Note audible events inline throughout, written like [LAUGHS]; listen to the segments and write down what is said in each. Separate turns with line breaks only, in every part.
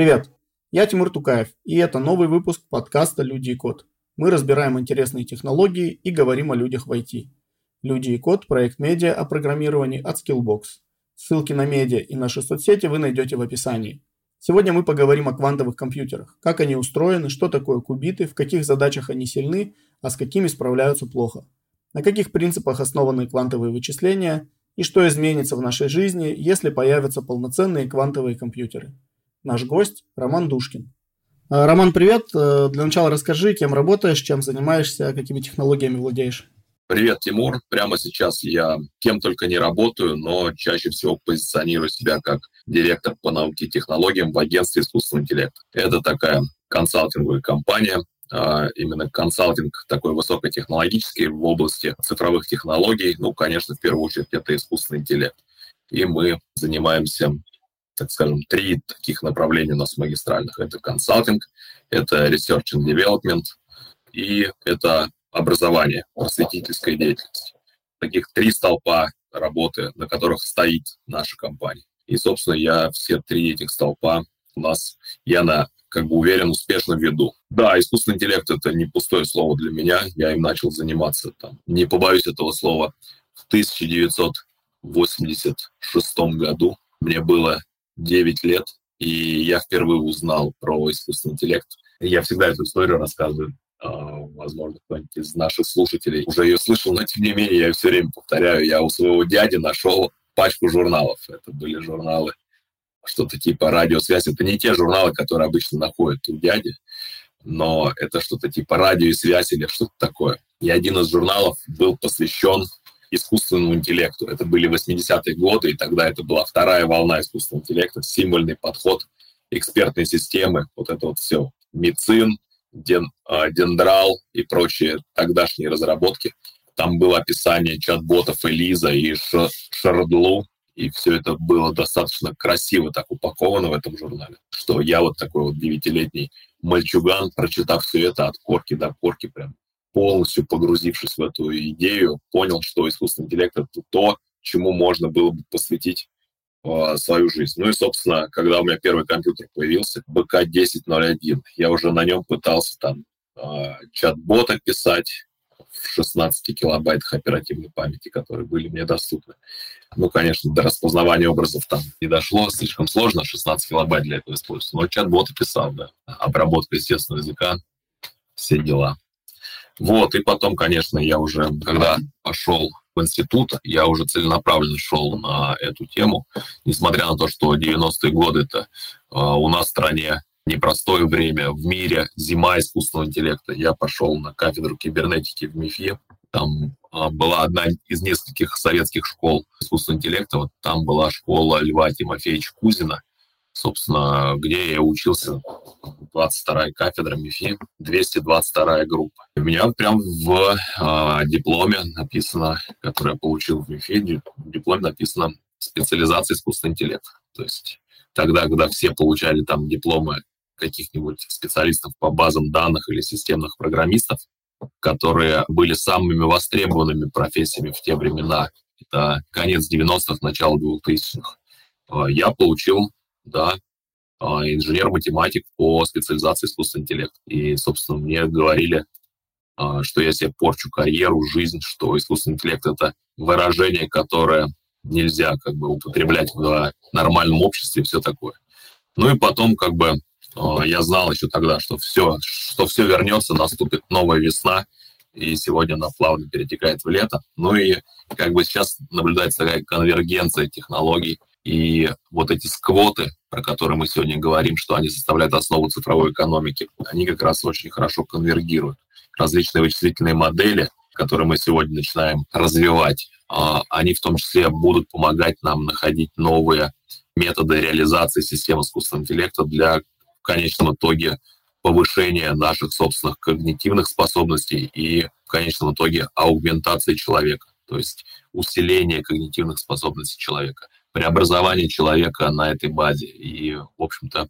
Привет, я Тимур Тукаев, и это новый выпуск подкаста «Люди и код». Мы разбираем интересные технологии и говорим о людях в IT. «Люди и код» – проект медиа о программировании от Skillbox. Ссылки на медиа и наши соцсети вы найдете в описании. Сегодня мы поговорим о квантовых компьютерах, как они устроены, что такое кубиты, в каких задачах они сильны, а с какими справляются плохо. На каких принципах основаны квантовые вычисления и что изменится в нашей жизни, если появятся полноценные квантовые компьютеры – наш гость Роман Душкин. Э, Роман, привет. Э, для начала расскажи, кем работаешь, чем занимаешься, какими технологиями владеешь.
Привет, Тимур. Прямо сейчас я кем только не работаю, но чаще всего позиционирую себя как директор по науке и технологиям в агентстве искусственного интеллекта. Это такая консалтинговая компания, а, именно консалтинг такой высокотехнологический в области цифровых технологий. Ну, конечно, в первую очередь это искусственный интеллект. И мы занимаемся так скажем, три таких направления у нас магистральных. Это консалтинг, это research and development и это образование, просветительская деятельность. Таких три столпа работы, на которых стоит наша компания. И, собственно, я все три этих столпа у нас, я на, как бы уверен, успешно веду. Да, искусственный интеллект — это не пустое слово для меня. Я им начал заниматься, там, не побоюсь этого слова, в 1986 году. Мне было 9 лет, и я впервые узнал про искусственный интеллект. Я всегда эту историю рассказываю. А, возможно, кто-нибудь из наших слушателей уже ее слышал, но тем не менее я все время повторяю. Я у своего дяди нашел пачку журналов. Это были журналы что-то типа радиосвязь. Это не те журналы, которые обычно находят у дяди, но это что-то типа радио и связь или что-то такое. И один из журналов был посвящен искусственному интеллекту. Это были 80-е годы, и тогда это была вторая волна искусственного интеллекта, символьный подход экспертной системы, вот это вот все, МИЦИН, Ден, а, Дендрал и прочие тогдашние разработки. Там было описание чат-ботов Элиза и Шардлу, и все это было достаточно красиво так упаковано в этом журнале, что я вот такой вот девятилетний мальчуган, прочитав все это от корки до корки, прям полностью погрузившись в эту идею, понял, что искусственный интеллект — это то, чему можно было бы посвятить э, свою жизнь. Ну и, собственно, когда у меня первый компьютер появился, БК-1001, я уже на нем пытался там э, чат-бота писать в 16 килобайтах оперативной памяти, которые были мне доступны. Ну, конечно, до распознавания образов там не дошло, слишком сложно, 16 килобайт для этого используется. Но чат-боты писал, да. Обработка естественного языка, все дела. Вот, и потом, конечно, я уже, когда пошел в институт, я уже целенаправленно шел на эту тему, несмотря на то, что 90-е годы это э, у нас в стране непростое время в мире, зима искусственного интеллекта. Я пошел на кафедру кибернетики в МИФе. Там а, была одна из нескольких советских школ искусственного интеллекта. Вот там была школа Льва Тимофеевича Кузина собственно, где я учился, 22-я кафедра МИФИ, 222-я группа. У меня прям в э, дипломе написано, который я получил в МИФИ, в дипломе написано специализация искусственного интеллекта. То есть тогда, когда все получали там дипломы каких-нибудь специалистов по базам данных или системных программистов, которые были самыми востребованными профессиями в те времена, это конец 90-х, начало 2000-х, а, я получил да, а, инженер-математик по специализации искусственный интеллект. И, собственно, мне говорили, а, что я себе порчу карьеру, жизнь, что искусственный интеллект — это выражение, которое нельзя как бы употреблять в нормальном обществе и все такое. Ну и потом как бы а, я знал еще тогда, что все, что все вернется, наступит новая весна, и сегодня она плавно перетекает в лето. Ну и как бы сейчас наблюдается такая конвергенция технологий, и вот эти сквоты, про которые мы сегодня говорим, что они составляют основу цифровой экономики, они как раз очень хорошо конвергируют. Различные вычислительные модели, которые мы сегодня начинаем развивать, а, они в том числе будут помогать нам находить новые методы реализации систем искусственного интеллекта для в конечном итоге повышения наших собственных когнитивных способностей и в конечном итоге аугментации человека, то есть усиление когнитивных способностей человека преобразования человека на этой базе и, в общем-то,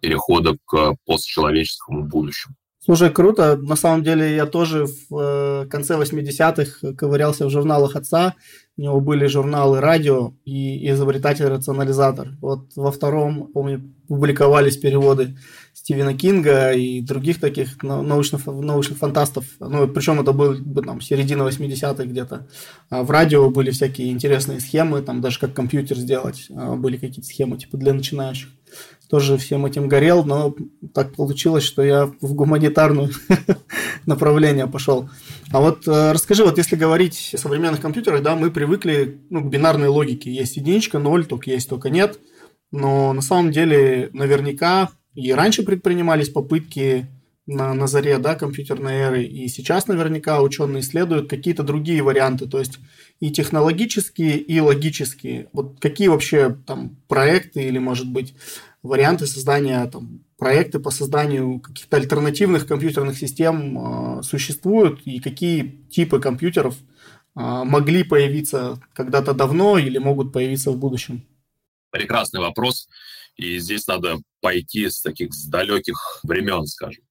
перехода к постчеловеческому будущему.
Слушай, круто. На самом деле я тоже в э, конце 80-х ковырялся в журналах отца. У него были журналы «Радио» и «Изобретатель-рационализатор». Вот во втором, помню, публиковались переводы Стивена Кинга и других таких научных, научных фантастов. Ну, причем это был там, середина 80-х где-то. А в радио были всякие интересные схемы, там даже как компьютер сделать. А, были какие-то схемы типа для начинающих тоже всем этим горел, но так получилось, что я в гуманитарное [LAUGHS] направление пошел. А вот э, расскажи, вот если говорить о современных компьютерах, да, мы привыкли ну, к бинарной логике. Есть единичка, ноль, только есть, только нет. Но на самом деле наверняка и раньше предпринимались попытки на, на заре да, компьютерной эры, и сейчас наверняка ученые исследуют какие-то другие варианты, то есть и технологические, и логические. Вот какие вообще там проекты или, может быть, варианты создания, там, проекты по созданию каких-то альтернативных компьютерных систем э, существуют и какие типы компьютеров э, могли появиться когда-то давно или могут появиться в будущем?
Прекрасный вопрос. И здесь надо пойти с таких с далеких времен, скажем.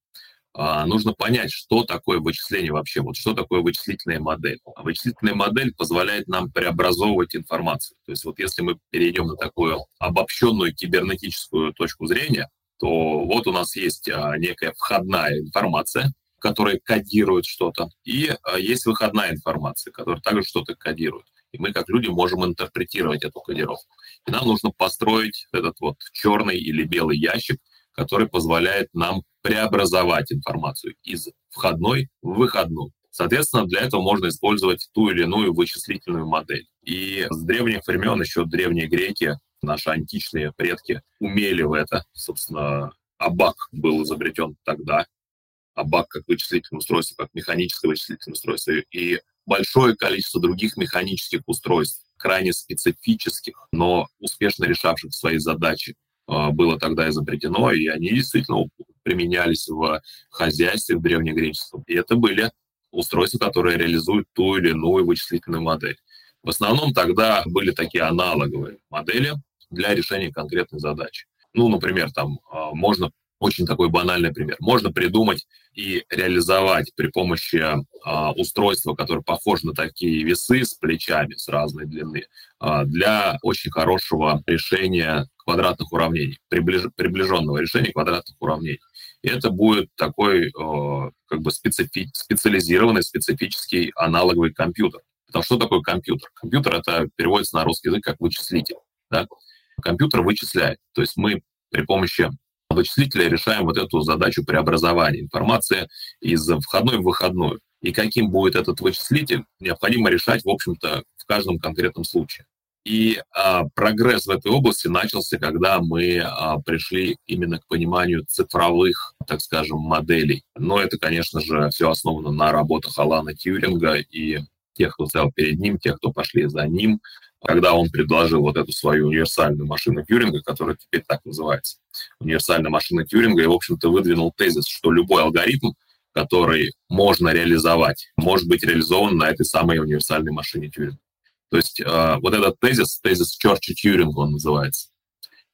А, нужно понять, что такое вычисление вообще, вот что такое вычислительная модель. Вычислительная модель позволяет нам преобразовывать информацию. То есть вот если мы перейдем на такую обобщенную кибернетическую точку зрения, то вот у нас есть а, некая входная информация, которая кодирует что-то, и а, есть выходная информация, которая также что-то кодирует. И мы, как люди, можем интерпретировать эту кодировку. И нам нужно построить этот вот черный или белый ящик, который позволяет нам преобразовать информацию из входной в выходную. Соответственно, для этого можно использовать ту или иную вычислительную модель. И с древних времен еще древние греки, наши античные предки, умели в это. Собственно, абак был изобретен тогда. Абак как вычислительное устройство, как механическое вычислительное устройство. И большое количество других механических устройств, крайне специфических, но успешно решавших свои задачи было тогда изобретено, и они действительно применялись в хозяйстве в древнегреческом. И это были устройства, которые реализуют ту или иную вычислительную модель. В основном тогда были такие аналоговые модели для решения конкретной задачи. Ну, например, там а, можно очень такой банальный пример. Можно придумать и реализовать при помощи а, устройства, которое похоже на такие весы с плечами с разной длины, а, для очень хорошего решения квадратных уравнений, приближ, приближенного решения квадратных уравнений. И это будет такой а, как бы специфи, специализированный, специфический аналоговый компьютер. Потому что такое компьютер? Компьютер это переводится на русский язык как вычислитель. Да? Компьютер вычисляет. То есть мы при помощи вычислителя решаем вот эту задачу преобразования информации из входной в выходную. И каким будет этот вычислитель, необходимо решать, в общем-то, в каждом конкретном случае. И а, прогресс в этой области начался, когда мы а, пришли именно к пониманию цифровых, так скажем, моделей. Но это, конечно же, все основано на работах Алана Тьюринга и тех, кто стоял перед ним, тех, кто пошли за ним когда он предложил вот эту свою универсальную машину Тьюринга, которая теперь так называется, универсальная машина Тьюринга, и, в общем-то, выдвинул тезис, что любой алгоритм, который можно реализовать, может быть реализован на этой самой универсальной машине Тьюринга. То есть э, вот этот тезис, тезис Чорча Тьюринга он называется.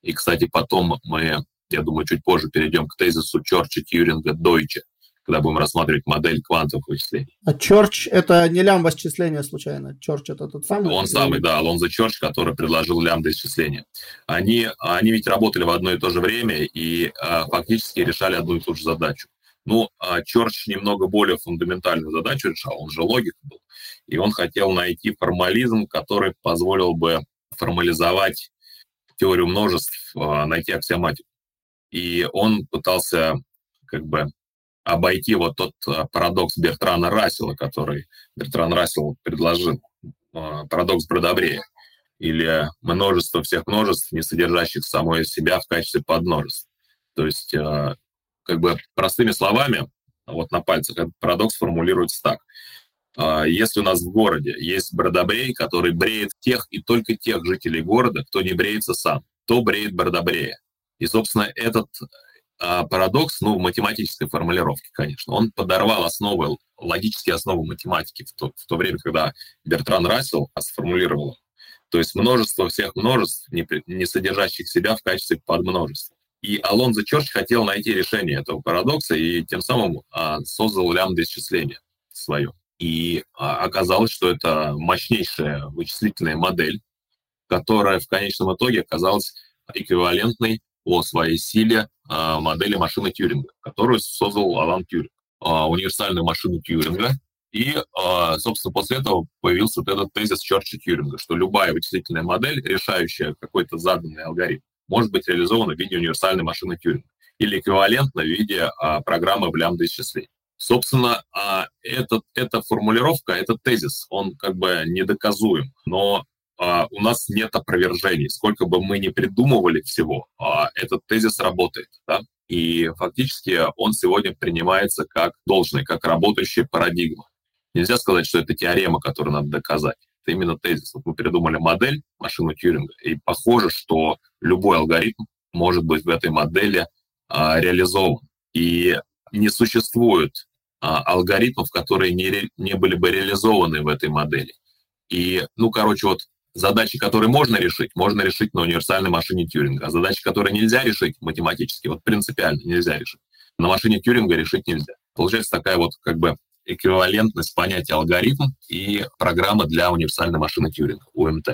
И, кстати, потом мы, я думаю, чуть позже перейдем к тезису Чорча Тьюринга Дойче, когда будем рассматривать модель квантовых вычислений.
А Чорч — это не лямбда-исчисление случайно? Чорч — это тот самый?
Он самый, да, Алонзо Чорч, который предложил лямбда-исчисление. Они, они ведь работали в одно и то же время и а, фактически решали одну и ту же задачу. Ну, а Чорч немного более фундаментальную задачу решал, он же логик был. И он хотел найти формализм, который позволил бы формализовать теорию множеств, а, найти аксиоматику. И он пытался как бы обойти вот тот э, парадокс Бертрана Рассела, который Бертран Рассел предложил, э, парадокс Бродобрея, или множество всех множеств, не содержащих самое себя в качестве подмножеств. То есть, э, как бы простыми словами, вот на пальцах этот парадокс формулируется так. Если у нас в городе есть Бродобрей, который бреет тех и только тех жителей города, кто не бреется сам, то бреет Бродобрея. И, собственно, этот парадокс, ну, в математической формулировке, конечно, он подорвал основы, логические основы математики в то, в то время, когда Бертран Рассел сформулировал. То есть множество всех множеств, не, не содержащих себя в качестве подмножества. И Алонзо Чорч хотел найти решение этого парадокса и тем самым а, создал лямбда-исчисление свое. И а, оказалось, что это мощнейшая вычислительная модель, которая в конечном итоге оказалась эквивалентной по своей силе а, модели машины Тьюринга, которую создал Алан Тьюринг. А, универсальную машину Тьюринга. И, а, собственно, после этого появился вот этот тезис Чорча Тьюринга, что любая вычислительная модель, решающая какой-то заданный алгоритм, может быть реализована в виде универсальной машины Тьюринга или эквивалентно в виде программы в лямбда-исчислении. Собственно, этот, эта формулировка, этот тезис, он как бы недоказуем, но а, у нас нет опровержений. Сколько бы мы ни придумывали всего, а, этот тезис работает. Да? И фактически он сегодня принимается как должный, как работающая парадигма. Нельзя сказать, что это теорема, которую надо доказать. Это именно тезис. Вот мы придумали модель машину Тьюринга, и похоже, что любой алгоритм может быть в этой модели а, реализован. И не существует а, алгоритмов, которые не, не были бы реализованы в этой модели. И, ну, короче, вот задачи, которые можно решить, можно решить на универсальной машине Тьюринга, а задачи, которые нельзя решить математически, вот принципиально нельзя решить, на машине Тьюринга решить нельзя. Получается такая вот как бы эквивалентность понятия алгоритм и программа для универсальной машины Тьюринга, УМТ.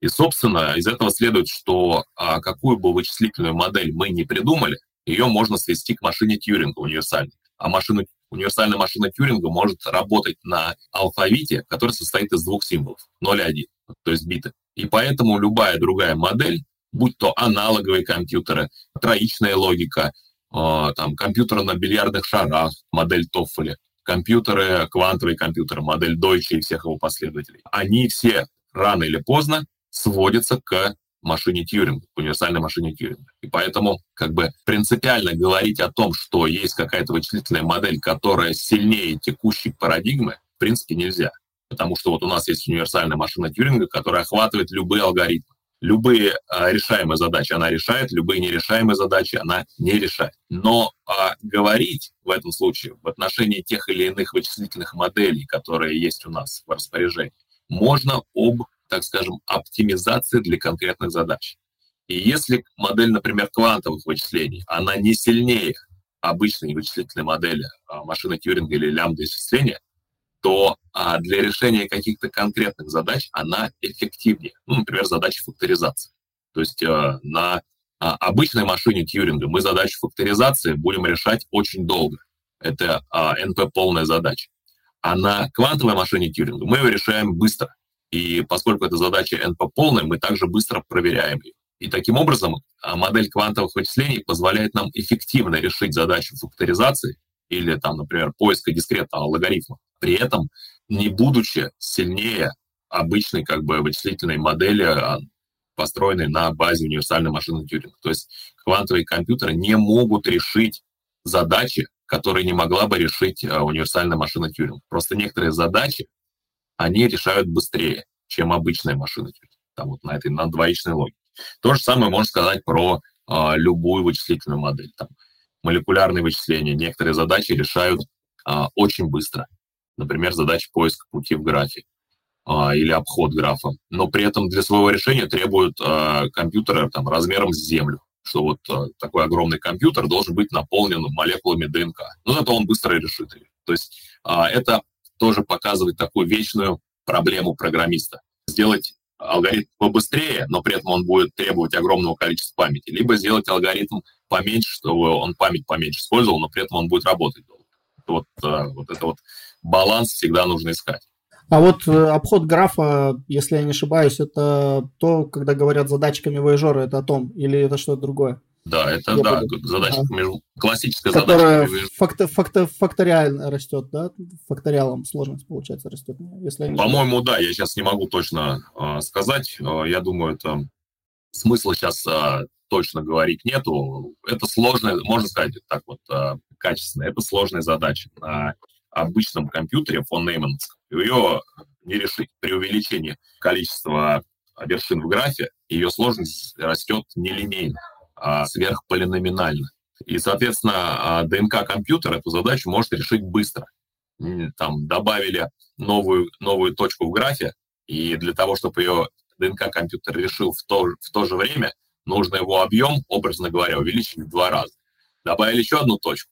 И, собственно, из этого следует, что а, какую бы вычислительную модель мы не придумали, ее можно свести к машине Тьюринга универсальной. А машина, универсальная машина Тьюринга может работать на алфавите, который состоит из двух символов, 0 и 1 то есть биты. И поэтому любая другая модель, будь то аналоговые компьютеры, троичная логика, э, там, компьютеры на бильярдных шарах, модель Тоффеля, компьютеры, квантовые компьютеры, модель Deutsche и всех его последователей, они все рано или поздно сводятся к машине Тьюринга, универсальной машине Тьюринга. И поэтому как бы принципиально говорить о том, что есть какая-то вычислительная модель, которая сильнее текущей парадигмы, в принципе, нельзя потому что вот у нас есть универсальная машина Тьюринга, которая охватывает любые алгоритмы. Любые а, решаемые задачи она решает, любые нерешаемые задачи она не решает. Но а, говорить в этом случае в отношении тех или иных вычислительных моделей, которые есть у нас в распоряжении, можно об, так скажем, оптимизации для конкретных задач. И если модель, например, квантовых вычислений, она не сильнее обычной вычислительной модели а, машины Тьюринга или лямбда исчисления, то а, для решения каких-то конкретных задач она эффективнее. Ну, например, задачи факторизации. То есть а, на а, обычной машине Тьюринга мы задачу факторизации будем решать очень долго. Это NP-полная задача. А на квантовой машине Тьюринга мы ее решаем быстро. И поскольку эта задача NP-полная, мы также быстро проверяем ее. И таким образом а, модель квантовых вычислений позволяет нам эффективно решить задачу факторизации или, там, например, поиска дискретного логарифма, при этом не будучи сильнее обычной как бы вычислительной модели, а, построенной на базе универсальной машины Тьюринга. То есть квантовые компьютеры не могут решить задачи, которые не могла бы решить а, универсальная машина Тьюринга. Просто некоторые задачи они решают быстрее, чем машина Тьюринга, там вот на этой на двоичной логике. То же самое можно сказать про а, любую вычислительную модель. Там, молекулярные вычисления, некоторые задачи решают а, очень быстро. Например, задача поиска пути в графе а, или обход графа. Но при этом для своего решения требуют а, компьютера там, размером с Землю что вот а, такой огромный компьютер должен быть наполнен молекулами ДНК. Но зато он быстро решит ее. То есть а, это тоже показывает такую вечную проблему программиста. Сделать алгоритм побыстрее, но при этом он будет требовать огромного количества памяти, либо сделать алгоритм поменьше, чтобы он память поменьше использовал, но при этом он будет работать долго. Вот, э, вот это вот баланс всегда нужно искать.
А вот э, обход графа, если я не ошибаюсь, это то, когда говорят задатчиками Voyager, это о том, или это что-то другое?
Да, это да, задача, а. между... классическая
Которая задача. Факто, факто, факториально растет, да? Факториалом сложность, получается, растет.
Если По-моему, да, я сейчас не могу точно э, сказать. Э, я думаю, это смысла сейчас э, точно говорить нету. Это сложная, можно сказать так вот, э, качественно, это сложная задача. На обычном компьютере фон Неймановском ее не решить. При увеличении количества вершин в графе ее сложность растет нелинейно а сверхполиноминально. И, соответственно, а, ДНК-компьютер эту задачу может решить быстро. Там добавили новую, новую точку в графе, и для того, чтобы ее ДНК-компьютер решил в то, в то же время, нужно его объем, образно говоря, увеличить в два раза. Добавили еще одну точку,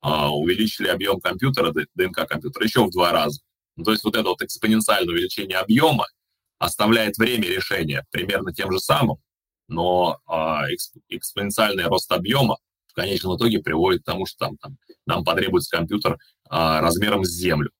а, увеличили объем компьютера, ДНК компьютера еще в два раза. Ну, то есть вот это вот экспоненциальное увеличение объема оставляет время решения примерно тем же самым, но а, экспоненциальный рост объема в конечном итоге приводит к тому, что там, там, нам потребуется компьютер а, размером с Землю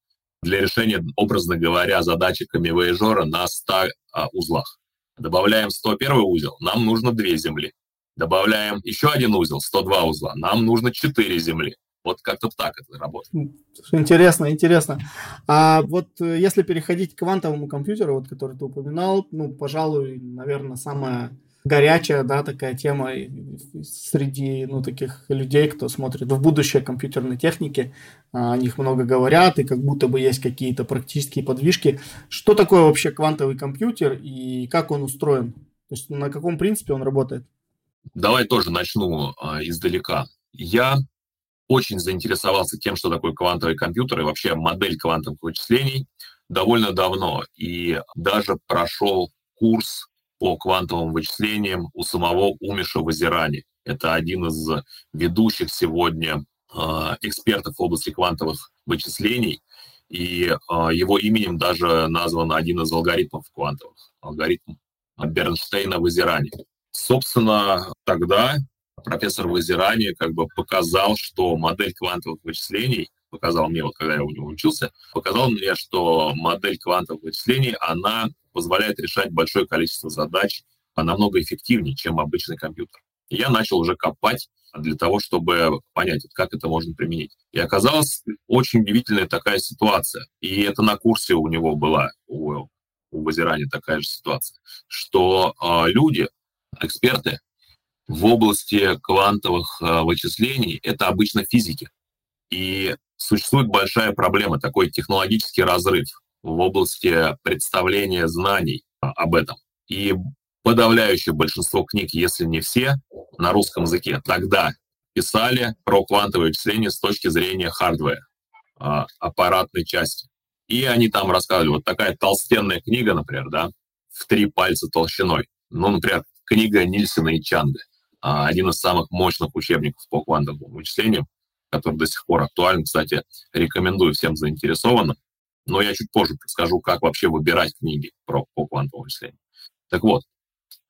для решения, образно говоря, задачи камевояжера на 100 а, узлах. Добавляем 101 узел, нам нужно 2 земли. Добавляем еще один узел, 102 узла, нам нужно 4 земли. Вот как-то так это работает.
Интересно, интересно. А вот э, если переходить к квантовому компьютеру, вот, который ты упоминал, ну, пожалуй, наверное, самая горячая, да, такая тема среди, ну, таких людей, кто смотрит в будущее компьютерной техники. А, о них много говорят, и как будто бы есть какие-то практические подвижки. Что такое вообще квантовый компьютер и как он устроен? То есть на каком принципе он работает?
Давай тоже начну а, издалека. Я очень заинтересовался тем, что такое квантовый компьютер и вообще модель квантовых вычислений довольно давно. И даже прошел курс по квантовым вычислениям у самого Умиша Вазирани. Это один из ведущих сегодня э, экспертов в области квантовых вычислений, и э, его именем даже назван один из алгоритмов квантовых, алгоритм Бернштейна Вазирани. Собственно, тогда профессор Вазирани как бы показал, что модель квантовых вычислений показал мне, вот когда я у него учился, показал мне, что модель квантовых вычислений, она позволяет решать большое количество задач намного эффективнее, чем обычный компьютер. Я начал уже копать для того, чтобы понять, как это можно применить. И оказалась очень удивительная такая ситуация. И это на курсе у него была, у, у Базирани такая же ситуация, что э, люди, эксперты в области квантовых э, вычислений, это обычно физики. И существует большая проблема, такой технологический разрыв в области представления знаний об этом. И подавляющее большинство книг, если не все, на русском языке тогда писали про квантовые вычисления с точки зрения хардвера, а, аппаратной части. И они там рассказывали, вот такая толстенная книга, например, да, в три пальца толщиной. Ну, например, книга Нильсона и Чанга, а, один из самых мощных учебников по квантовым вычислениям, который до сих пор актуален. Кстати, рекомендую всем заинтересованным но я чуть позже скажу, как вообще выбирать книги про, по квантовому вычислению. Так вот,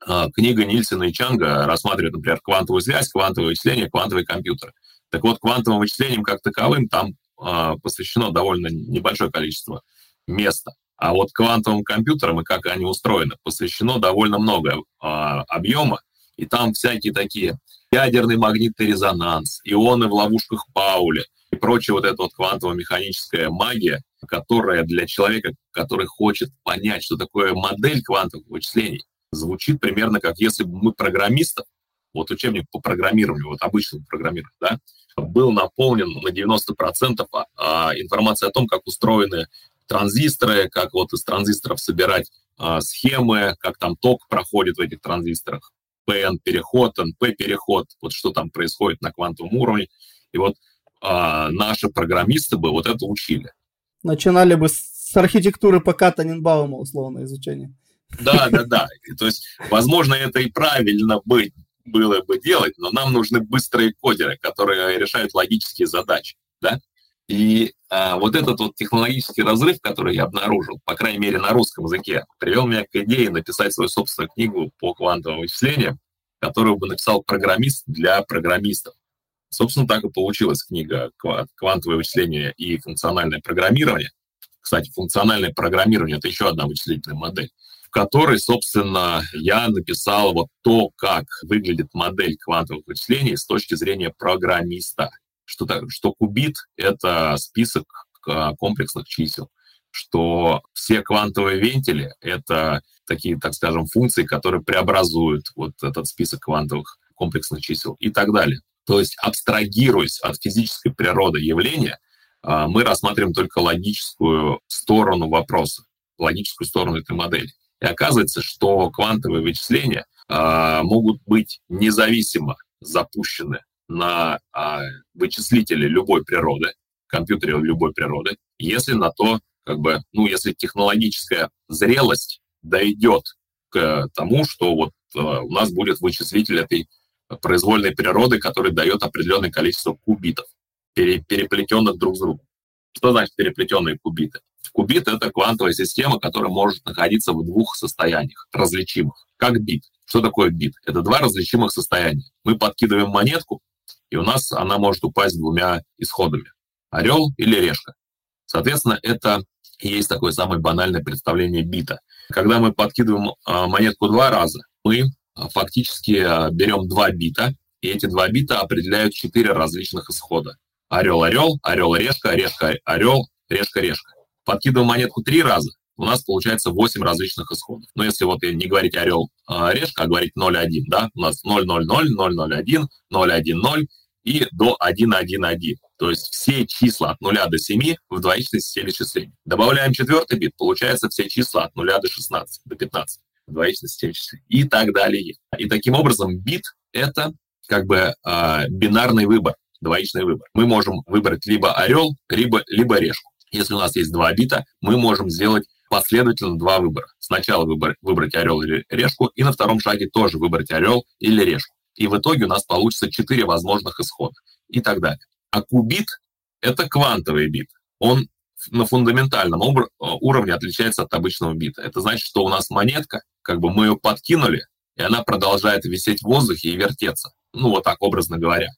а, книга Нильсона и Чанга рассматривает, например, квантовую связь, квантовое вычисление, квантовые компьютеры. Так вот, квантовым вычислениям как таковым там э, посвящено довольно небольшое количество места. А вот квантовым компьютерам и как они устроены, посвящено довольно много э, объема, и там всякие такие ядерный магнитный резонанс, ионы в ловушках Пауля и прочая вот эта вот квантово-механическая магия, которая для человека, который хочет понять, что такое модель квантовых вычислений, звучит примерно как если бы мы программистов, вот учебник по программированию, вот обычному программированию, да, был наполнен на 90% а, а, информацией о том, как устроены транзисторы, как вот из транзисторов собирать а, схемы, как там ток проходит в этих транзисторах, PN-переход, NP-переход, вот что там происходит на квантовом уровне. И вот а, наши программисты бы вот это учили
начинали бы с архитектуры ПК Таненбаума, условно, изучение.
Да, да, да. То есть, возможно, это и правильно быть, было бы делать, но нам нужны быстрые кодеры, которые решают логические задачи, да? И а, вот этот вот технологический разрыв, который я обнаружил, по крайней мере на русском языке, привел меня к идее написать свою собственную книгу по квантовым вычислениям, которую бы написал программист для программистов. Собственно, так и получилась книга «Квантовое вычисление и функциональное программирование». Кстати, функциональное программирование — это еще одна вычислительная модель, в которой, собственно, я написал вот то, как выглядит модель квантовых вычислений с точки зрения программиста. Что, что кубит — это список комплексных чисел, что все квантовые вентили — это такие, так скажем, функции, которые преобразуют вот этот список квантовых комплексных чисел и так далее. То есть абстрагируясь от физической природы явления, а, мы рассматриваем только логическую сторону вопроса, логическую сторону этой модели. И оказывается, что квантовые вычисления а, могут быть независимо запущены на а, вычислители любой природы, компьютере любой природы, если на то, как бы, ну, если технологическая зрелость дойдет к тому, что вот у нас будет вычислитель этой произвольной природы, который дает определенное количество кубитов, переплетенных друг с другом. Что значит переплетенные кубиты? Кубит — это квантовая система, которая может находиться в двух состояниях различимых, как бит. Что такое бит? Это два различимых состояния. Мы подкидываем монетку, и у нас она может упасть двумя исходами. Орел или решка. Соответственно, это и есть такое самое банальное представление бита. Когда мы подкидываем а, монетку два раза, мы фактически а, берем два бита, и эти два бита определяют четыре различных исхода. Орел-орел, орел-решка, решка-орел, решка-решка. Подкидываем монетку три раза, у нас получается 8 различных исходов. Но если вот не говорить орел решка, а говорить 0-1, да, у нас 0-0-0, 0-0-1, 0-1-0 и до 1-1-1. То есть все числа от 0 до 7 в двоичной системе числений. Добавляем четвертый бит, получается все числа от 0 до 16, до 15 в двоичной системе и так далее. И таким образом бит — это как бы э, бинарный выбор, двоичный выбор. Мы можем выбрать либо орел, либо, либо решку. Если у нас есть два бита, мы можем сделать последовательно два выбора. Сначала выбор, выбрать орел или решку, и на втором шаге тоже выбрать орел или решку. И в итоге у нас получится четыре возможных исхода и так далее. А кубит — это квантовый бит. Он на фундаментальном уровне отличается от обычного бита. Это значит, что у нас монетка, как бы мы ее подкинули, и она продолжает висеть в воздухе и вертеться. Ну, вот так образно говоря.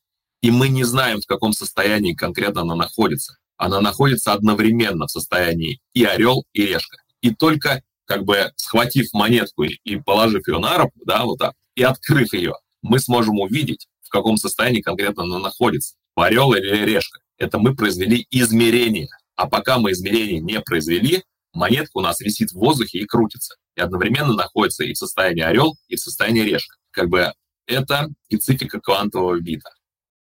И мы не знаем, в каком состоянии конкретно она находится. Она находится одновременно в состоянии и орел, и решка. И только как бы схватив монетку и положив ее на руку, да, вот так, и открыв ее, мы сможем увидеть, в каком состоянии конкретно она находится. Орел или решка. Это мы произвели измерение. А пока мы измерения не произвели, монетка у нас висит в воздухе и крутится. И одновременно находится и в состоянии орел, и в состоянии решка. Как бы это специфика квантового бита.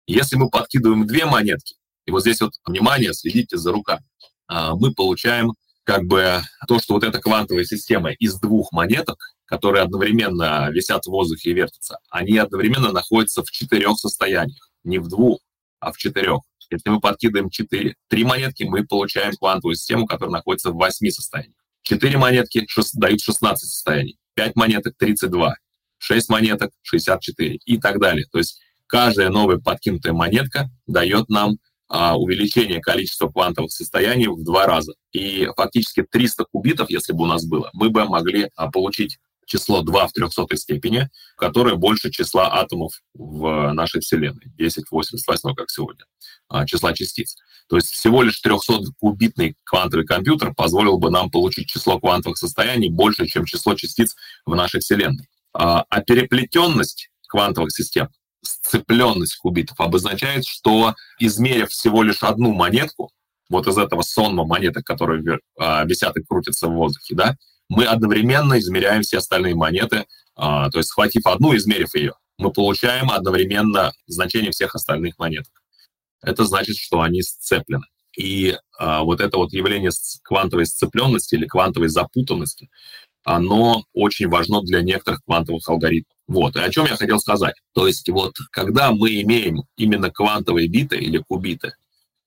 Если мы подкидываем две монетки, и вот здесь вот, внимание, следите за руками, а, мы получаем как бы то, что вот эта квантовая система из двух монеток, которые одновременно висят в воздухе и вертятся, они одновременно находятся в четырех состояниях. Не в двух, а в четырех. Если мы подкидываем 4, 3 монетки, мы получаем квантовую систему, которая находится в 8 состояниях. 4 монетки 6, дают 16 состояний, 5 монеток 32, 6 монеток 64 и так далее. То есть каждая новая подкинутая монетка дает нам а, увеличение количества квантовых состояний в два раза. И фактически 300 кубитов, если бы у нас было, мы бы могли а, получить число 2 в 300 степени, которое больше числа атомов в нашей Вселенной, 10 в 88, как сегодня, а, числа частиц. То есть всего лишь 300-кубитный квантовый компьютер позволил бы нам получить число квантовых состояний больше, чем число частиц в нашей Вселенной. А переплетенность квантовых систем сцепленность кубитов обозначает, что измерив всего лишь одну монетку, вот из этого сонма монеток, которые а, висят и крутятся в воздухе, да, мы одновременно измеряем все остальные монеты, а, то есть схватив одну, измерив ее, мы получаем одновременно значение всех остальных монеток. Это значит, что они сцеплены. И а, вот это вот явление квантовой сцепленности или квантовой запутанности, оно очень важно для некоторых квантовых алгоритмов. Вот, и о чем я хотел сказать. То есть вот, когда мы имеем именно квантовые биты или кубиты,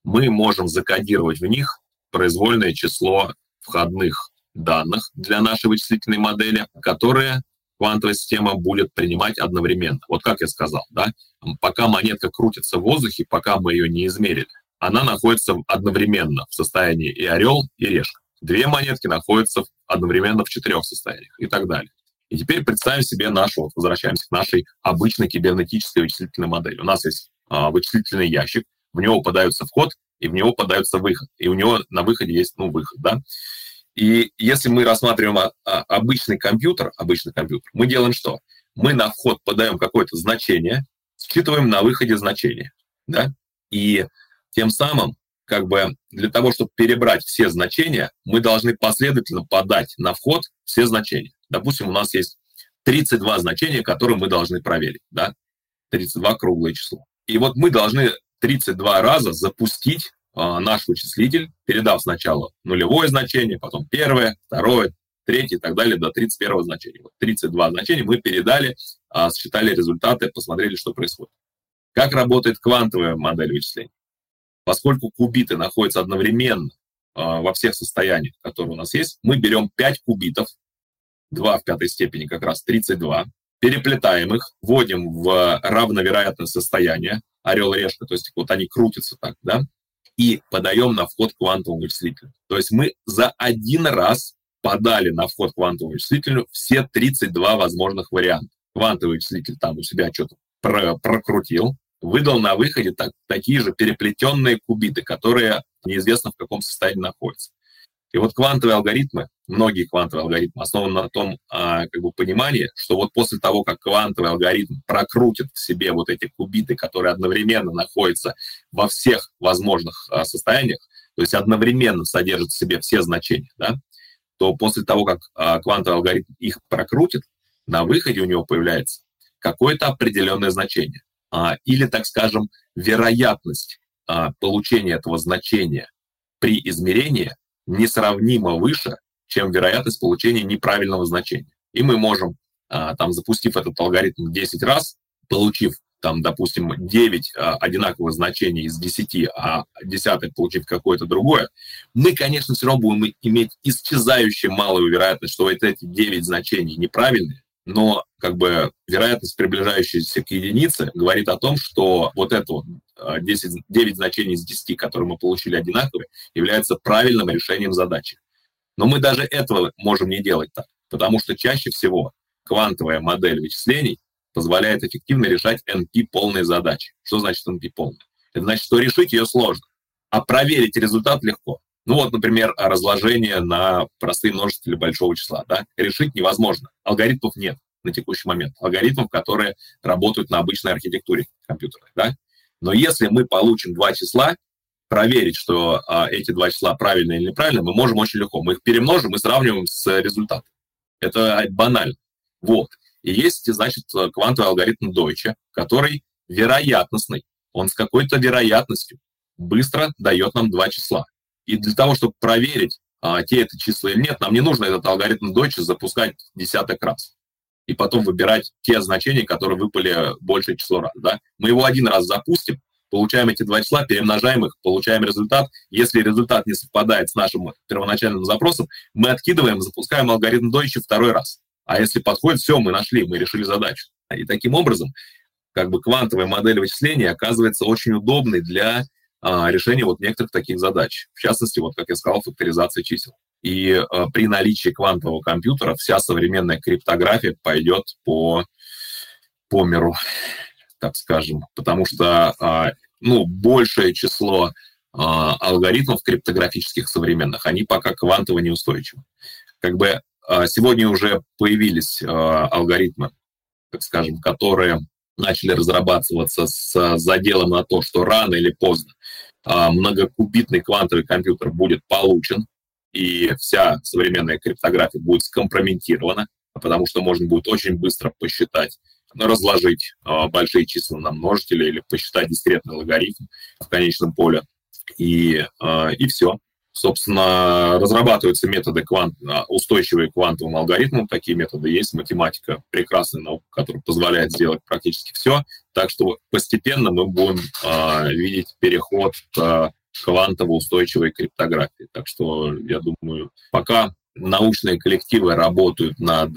мы можем закодировать в них произвольное число входных данных для нашей вычислительной модели, которые квантовая система будет принимать одновременно. Вот как я сказал, да, пока монетка крутится в воздухе, пока мы ее не измерили, она находится одновременно в состоянии и орел, и решка. Две монетки находятся одновременно в четырех состояниях и так далее. И теперь представим себе нашу, вот возвращаемся к нашей обычной кибернетической вычислительной модели. У нас есть а, вычислительный ящик, в него подается вход, и в него подается выход. И у него на выходе есть, ну, выход, да. И если мы рассматриваем а, а, обычный компьютер, обычный компьютер, мы делаем что? Мы на вход подаем какое-то значение, считываем на выходе значение, да. И тем самым как бы для того, чтобы перебрать все значения, мы должны последовательно подать на вход все значения. Допустим, у нас есть 32 значения, которые мы должны проверить, да, 32 круглое число. И вот мы должны 32 раза запустить наш вычислитель, передав сначала нулевое значение, потом первое, второе, третье и так далее до 31 значения. Вот 32 значения мы передали, э, считали результаты, посмотрели, что происходит. Как работает квантовая модель вычислений? Поскольку кубиты находятся одновременно э, во всех состояниях, которые у нас есть, мы берем 5 кубитов, 2 в пятой степени как раз 32, переплетаем их, вводим в равновероятное состояние, орел-решка, то есть вот они крутятся так, да, и подаем на вход квантовому вычислителю. То есть мы за один раз подали на вход квантовому вычислителю все 32 возможных варианта. Квантовый вычислитель там у себя что-то про прокрутил, выдал на выходе так, такие же переплетенные кубиты, которые неизвестно в каком состоянии находятся. И вот квантовые алгоритмы, многие квантовые алгоритмы основаны на том а, как бы понимании, что вот после того, как квантовый алгоритм прокрутит в себе вот эти кубиты, которые одновременно находятся во всех возможных а, состояниях, то есть одновременно содержит в себе все значения, да, то после того, как а, квантовый алгоритм их прокрутит, на выходе у него появляется какое-то определенное значение. Или, так скажем, вероятность получения этого значения при измерении несравнимо выше, чем вероятность получения неправильного значения. И мы можем, а, там, запустив этот алгоритм 10 раз, получив там, допустим, 9 а, одинаковых значений из 10, а 10 получив какое-то другое, мы, конечно, все равно будем иметь исчезающую малую вероятность, что вот эти 9 значений неправильные, но как бы вероятность, приближающаяся к единице, говорит о том, что вот это вот 10, а, 9 значений из 10, которые мы получили одинаковые, является правильным решением задачи. Но мы даже этого можем не делать так, потому что чаще всего квантовая модель вычислений позволяет эффективно решать NP-полные задачи. Что значит NP-полные? Это значит, что решить ее сложно, а проверить результат легко. Ну вот, например, разложение на простые множители большого числа. Да? Решить невозможно. Алгоритмов нет на текущий момент. Алгоритмов, которые работают на обычной архитектуре компьютера. Да? Но если мы получим два числа, проверить, что а, эти два числа правильные или неправильные, мы можем очень легко. Мы их перемножим и сравниваем с результатом. Это банально. Вот. И есть, значит, квантовый алгоритм Deutsche, который вероятностный. Он с какой-то вероятностью быстро дает нам два числа. И для того, чтобы проверить, а, те это числа или нет, нам не нужно этот алгоритм Deutsche запускать десяток раз и потом выбирать те значения, которые выпали большее число раз. Да? Мы его один раз запустим, получаем эти два числа, перемножаем их, получаем результат. Если результат не совпадает с нашим первоначальным запросом, мы откидываем, запускаем алгоритм Deutsche второй раз. А если подходит, все, мы нашли, мы решили задачу. И таким образом, как бы квантовая модель вычисления оказывается очень удобной для а, решения вот некоторых таких задач. В частности, вот, как я сказал, факторизация чисел. И а, при наличии квантового компьютера вся современная криптография пойдет по, по миру, так скажем, потому что а, ну, большее число а, алгоритмов криптографических современных, они пока квантово неустойчивы. Как бы а, сегодня уже появились алгоритмы, так скажем, которые начали разрабатываться с заделом на то, что рано или поздно многокубитный квантовый компьютер будет получен, и вся современная криптография будет скомпрометирована, потому что можно будет очень быстро посчитать, разложить э, большие числа на множители или посчитать дискретный логарифм в конечном поле, и, э, и все собственно, разрабатываются методы квант, а, устойчивые к квантовым алгоритмам. Такие методы есть. Математика — прекрасная наука, которая позволяет сделать практически все. Так что постепенно мы будем э, видеть переход к квантово-устойчивой криптографии. Так что, я думаю, пока научные коллективы работают над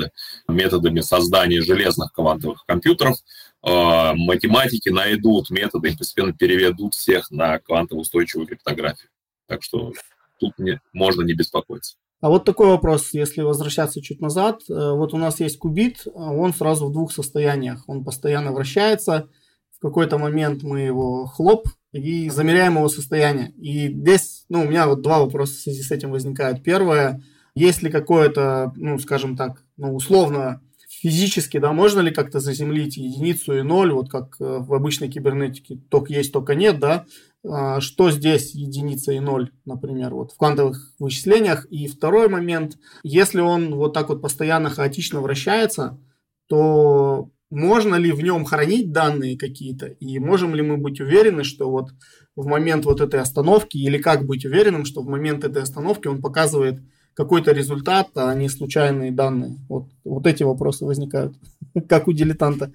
методами создания железных квантовых компьютеров, э, математики найдут методы и постепенно переведут всех на квантово-устойчивую криптографию. Так что тут не, можно не беспокоиться.
А вот такой вопрос, если возвращаться чуть назад. Э, вот у нас есть кубит, он сразу в двух состояниях. Он постоянно вращается. В какой-то момент мы его хлоп и замеряем его состояние. И здесь, ну, у меня вот два вопроса в связи с этим возникают. Первое, есть ли какое-то, ну, скажем так, ну, условно, физически, да, можно ли как-то заземлить единицу и ноль, вот как э, в обычной кибернетике, только есть, только нет, да, а, что здесь единица и ноль, например, вот в квантовых вычислениях. И второй момент, если он вот так вот постоянно хаотично вращается, то можно ли в нем хранить данные какие-то, и можем ли мы быть уверены, что вот в момент вот этой остановки, или как быть уверенным, что в момент этой остановки он показывает какой-то результат, а не случайные данные. Вот, вот эти вопросы возникают, [LAUGHS] как у дилетанта.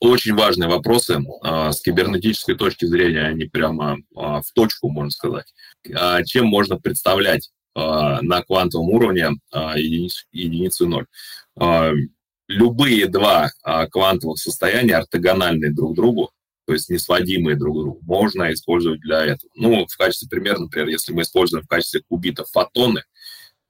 Очень важные вопросы. А, с кибернетической точки зрения они прямо а, в точку, можно сказать. А, чем можно представлять на квантовом уровне единицу, единицу ноль? любые два квантовых состояния ортогональные друг другу, то есть несводимые друг к другу, можно использовать для этого. Ну, в качестве примера, например, если мы используем в качестве кубитов фотоны,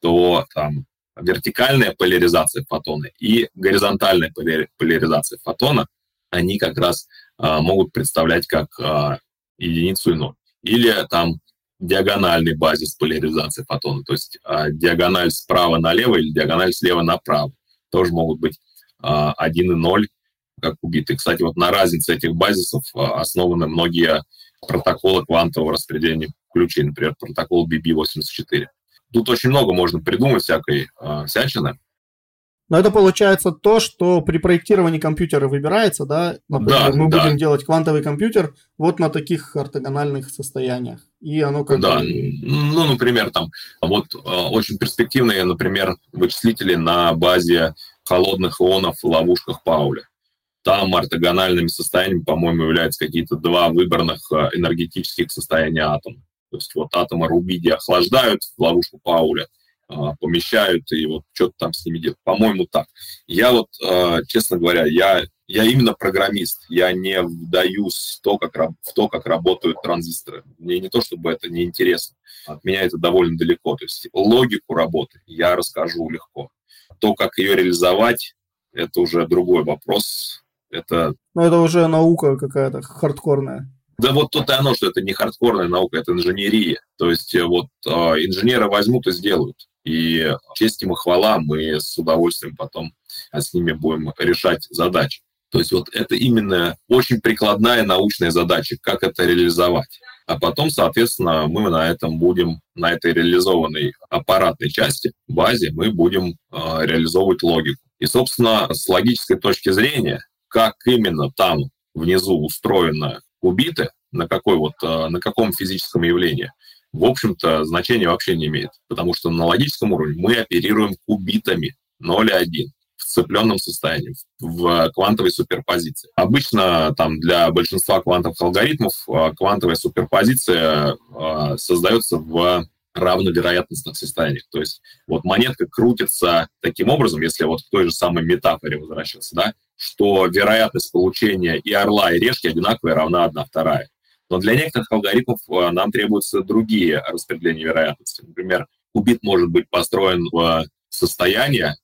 то там вертикальная поляризация фотона и горизонтальная поляризация фотона, они как раз а, могут представлять как а, единицу и ноль. Или там диагональный базис поляризации фотона, то есть а, диагональ справа налево или диагональ слева направо. Тоже могут быть а, 1 и 0 как кубиты. Кстати, вот на разнице этих базисов а, основаны многие протоколы квантового распределения ключей, например, протокол BB84. Тут очень много можно придумать всякой э, всячины.
Но это получается то, что при проектировании компьютера выбирается, да? Например, да, мы да. будем делать квантовый компьютер вот на таких ортогональных состояниях. И оно как
Да, ну, например, там, вот э, очень перспективные, например, вычислители на базе холодных ионов в ловушках Пауля. Там ортогональными состояниями, по-моему, являются какие-то два выбранных энергетических состояния атома. То есть вот атомы рубидия охлаждают в ловушку Пауля, а, помещают и вот что-то там с ними делают. По-моему, так. Я вот, а, честно говоря, я, я именно программист. Я не вдаюсь в то, как, в то, как работают транзисторы. Мне не то, чтобы это не интересно. От меня это довольно далеко. То есть логику работы я расскажу легко. То, как ее реализовать, это уже другой вопрос. Это...
Ну, это уже наука какая-то хардкорная.
Да вот тут и оно, что это не хардкорная наука, это инженерия. То есть э, вот э, инженеры возьмут и сделают. И честь им и хвала, мы с удовольствием потом а с ними будем решать задачи. То есть вот это именно очень прикладная научная задача, как это реализовать. А потом, соответственно, мы на этом будем, на этой реализованной аппаратной части, базе, мы будем э, реализовывать логику. И, собственно, с логической точки зрения, как именно там внизу устроена убиты, на, какой вот, э, на каком физическом явлении, в общем-то, значения вообще не имеет. Потому что на логическом уровне мы оперируем кубитами 0 и 1 в сцепленном состоянии, в квантовой суперпозиции. Обычно там для большинства квантовых алгоритмов э, квантовая суперпозиция э, создается в равновероятностных состояниях. То есть вот монетка крутится таким образом, если вот к той же самой метафоре возвращаться, да, что вероятность получения и орла, и решки одинаковая, равна 1 вторая. Но для некоторых алгоритмов э, нам требуются другие распределения вероятности. Например, кубит может быть построен в состояние,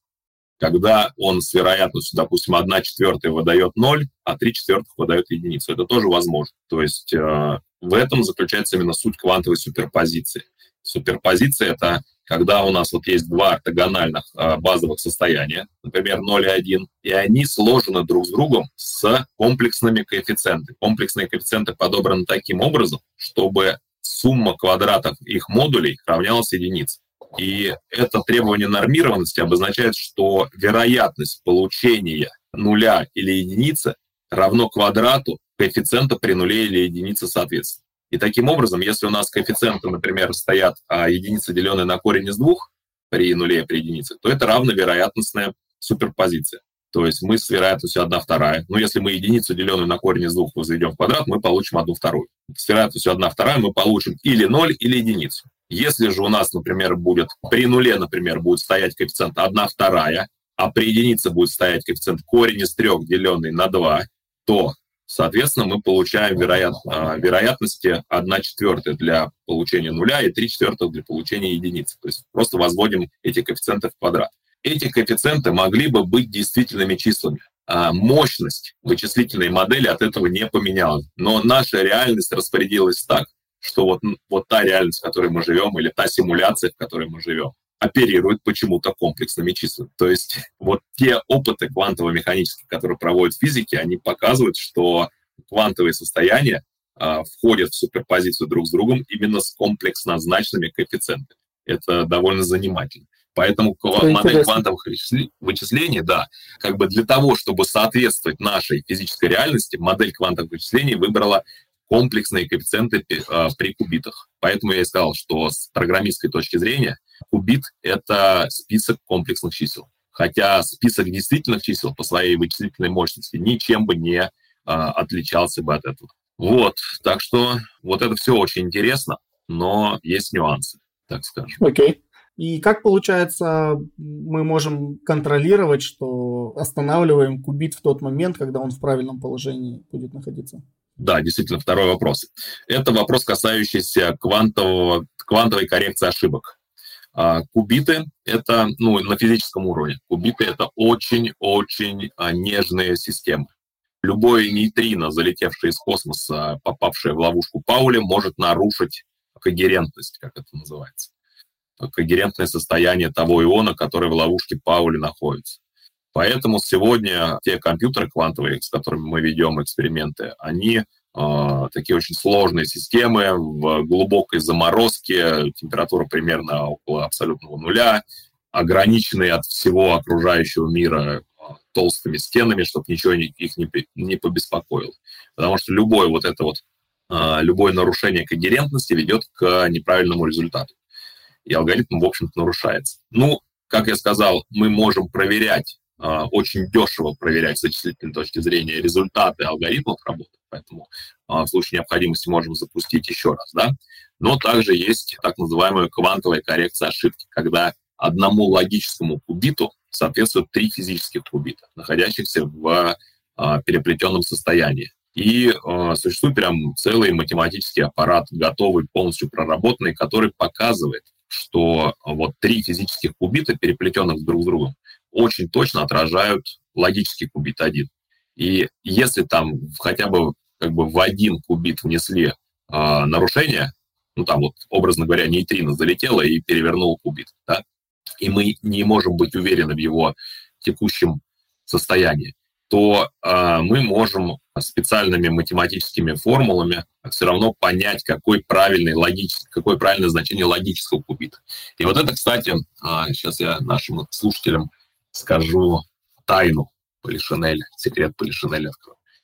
когда он с вероятностью, допустим, 1 четвертая выдает 0, а 3 четвертых выдает единицу. Это тоже возможно. То есть э, в этом заключается именно суть квантовой суперпозиции. Суперпозиция — это когда у нас вот есть два ортогональных э, базовых состояния, например, 0 и 1, и они сложены друг с другом с комплексными коэффициентами. Комплексные коэффициенты подобраны таким образом, чтобы сумма квадратов их модулей равнялась единице. И это требование нормированности обозначает, что вероятность получения нуля или единицы равно квадрату коэффициента при нуле или единице соответственно. И таким образом, если у нас коэффициенты, например, стоят а единица, деленная на корень из двух, при нуле и при единице, то это равновероятностная суперпозиция. То есть мы с вероятностью 1 вторая. Но если мы единицу, деленную на корень из двух, возведем в квадрат, мы получим 1 вторую. С вероятностью 1 вторая мы получим или 0, или единицу. Если же у нас, например, будет при нуле, например, будет стоять коэффициент 1 вторая, а при единице будет стоять коэффициент корень из 3, деленный на 2, то Соответственно, мы получаем вероят, а, вероятности 1 четвертая для получения нуля и 3 четвертых для получения единицы. То есть просто возводим эти коэффициенты в квадрат. Эти коэффициенты могли бы быть действительными числами. А мощность вычислительной модели от этого не поменялась. Но наша реальность распорядилась так, что вот, вот та реальность, в которой мы живем, или та симуляция, в которой мы живем, оперирует почему-то комплексными числами. То есть вот те опыты квантово-механические, которые проводят физики, они показывают, что квантовые состояния а, входят в суперпозицию друг с другом именно с комплексно значными коэффициентами. Это довольно занимательно. Поэтому Это модель интересно. квантовых вычислений, да, как бы для того, чтобы соответствовать нашей физической реальности, модель квантовых вычислений выбрала комплексные коэффициенты э, при кубитах. Поэтому я и сказал, что с программистской точки зрения кубит — это список комплексных чисел. Хотя список действительных чисел по своей вычислительной мощности ничем бы не э, отличался бы от этого. Вот, так что вот это все очень интересно, но есть нюансы, так скажем.
Окей. Okay. И как получается, мы можем контролировать, что останавливаем кубит в тот момент, когда он в правильном положении будет находиться?
Да, действительно, второй вопрос. Это вопрос, касающийся квантового, квантовой коррекции ошибок. А, кубиты — это, ну, на физическом уровне, кубиты — это очень-очень а, нежные системы. Любое нейтрино, залетевшее из космоса, попавшее в ловушку Паули, может нарушить когерентность, как это называется. Когерентное состояние того иона, который в ловушке Паули находится. Поэтому сегодня те компьютеры квантовые, с которыми мы ведем эксперименты, они э, такие очень сложные системы в глубокой заморозке, температура примерно около абсолютного нуля, ограниченные от всего окружающего мира а, толстыми стенами, чтобы ничего их не, не побеспокоило. Потому что любое вот это вот, э, любое нарушение когерентности ведет к неправильному результату. И алгоритм, в общем-то, нарушается. Ну, как я сказал, мы можем проверять а, очень дешево проверять с вычислительной точки зрения результаты алгоритмов работы, поэтому а, в случае необходимости можем запустить еще раз, да. Но также есть так называемая квантовая коррекция ошибки, когда одному логическому кубиту соответствуют три физических кубита, находящихся в а, переплетенном состоянии. И э, существует прям целый математический аппарат, готовый, полностью проработанный, который показывает, что вот три физических кубита, переплетенных друг с другом, очень точно отражают логический кубит один. И если там хотя бы как бы в один кубит внесли э, нарушение, ну там вот, образно говоря, нейтрино залетело и перевернул кубит, да, и мы не можем быть уверены в его текущем состоянии, то э, мы можем специальными математическими формулами все равно понять, какой правильный логический, какое правильное значение логического кубита. И вот это, кстати, э, сейчас я нашим слушателям скажу тайну Полишинеля, секрет Полишинеля.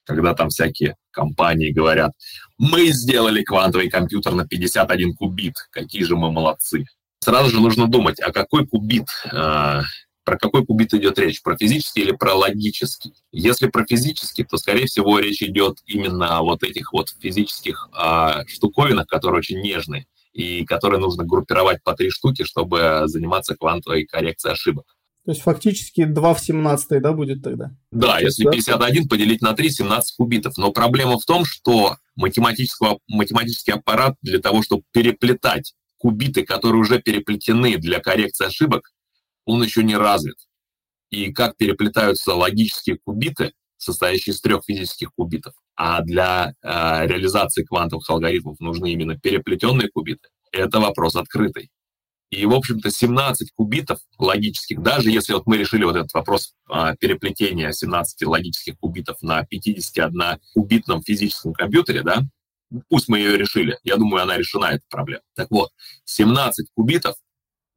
Когда там всякие компании говорят, мы сделали квантовый компьютер на 51 кубит, какие же мы молодцы. Сразу же нужно думать, а какой кубит, э, про какой кубит идет речь, про физический или про логический. Если про физический, то, скорее всего, речь идет именно о вот этих вот физических э, штуковинах, которые очень нежные и которые нужно группировать по три штуки, чтобы заниматься квантовой коррекцией ошибок.
То есть фактически 2 в 17, да, будет тогда?
Да, если 51 поделить на 3, 17 кубитов. Но проблема в том, что математический аппарат для того, чтобы переплетать кубиты, которые уже переплетены для коррекции ошибок, он еще не развит. И как переплетаются логические кубиты, состоящие из трех физических кубитов, а для э, реализации квантовых алгоритмов нужны именно переплетенные кубиты, это вопрос открытый. И, в общем-то, 17 кубитов логических, даже если вот мы решили вот этот вопрос а, переплетения 17 логических кубитов на 51-кубитном физическом компьютере, да, пусть мы ее решили, я думаю, она решена, эта проблема. Так вот, 17 кубитов,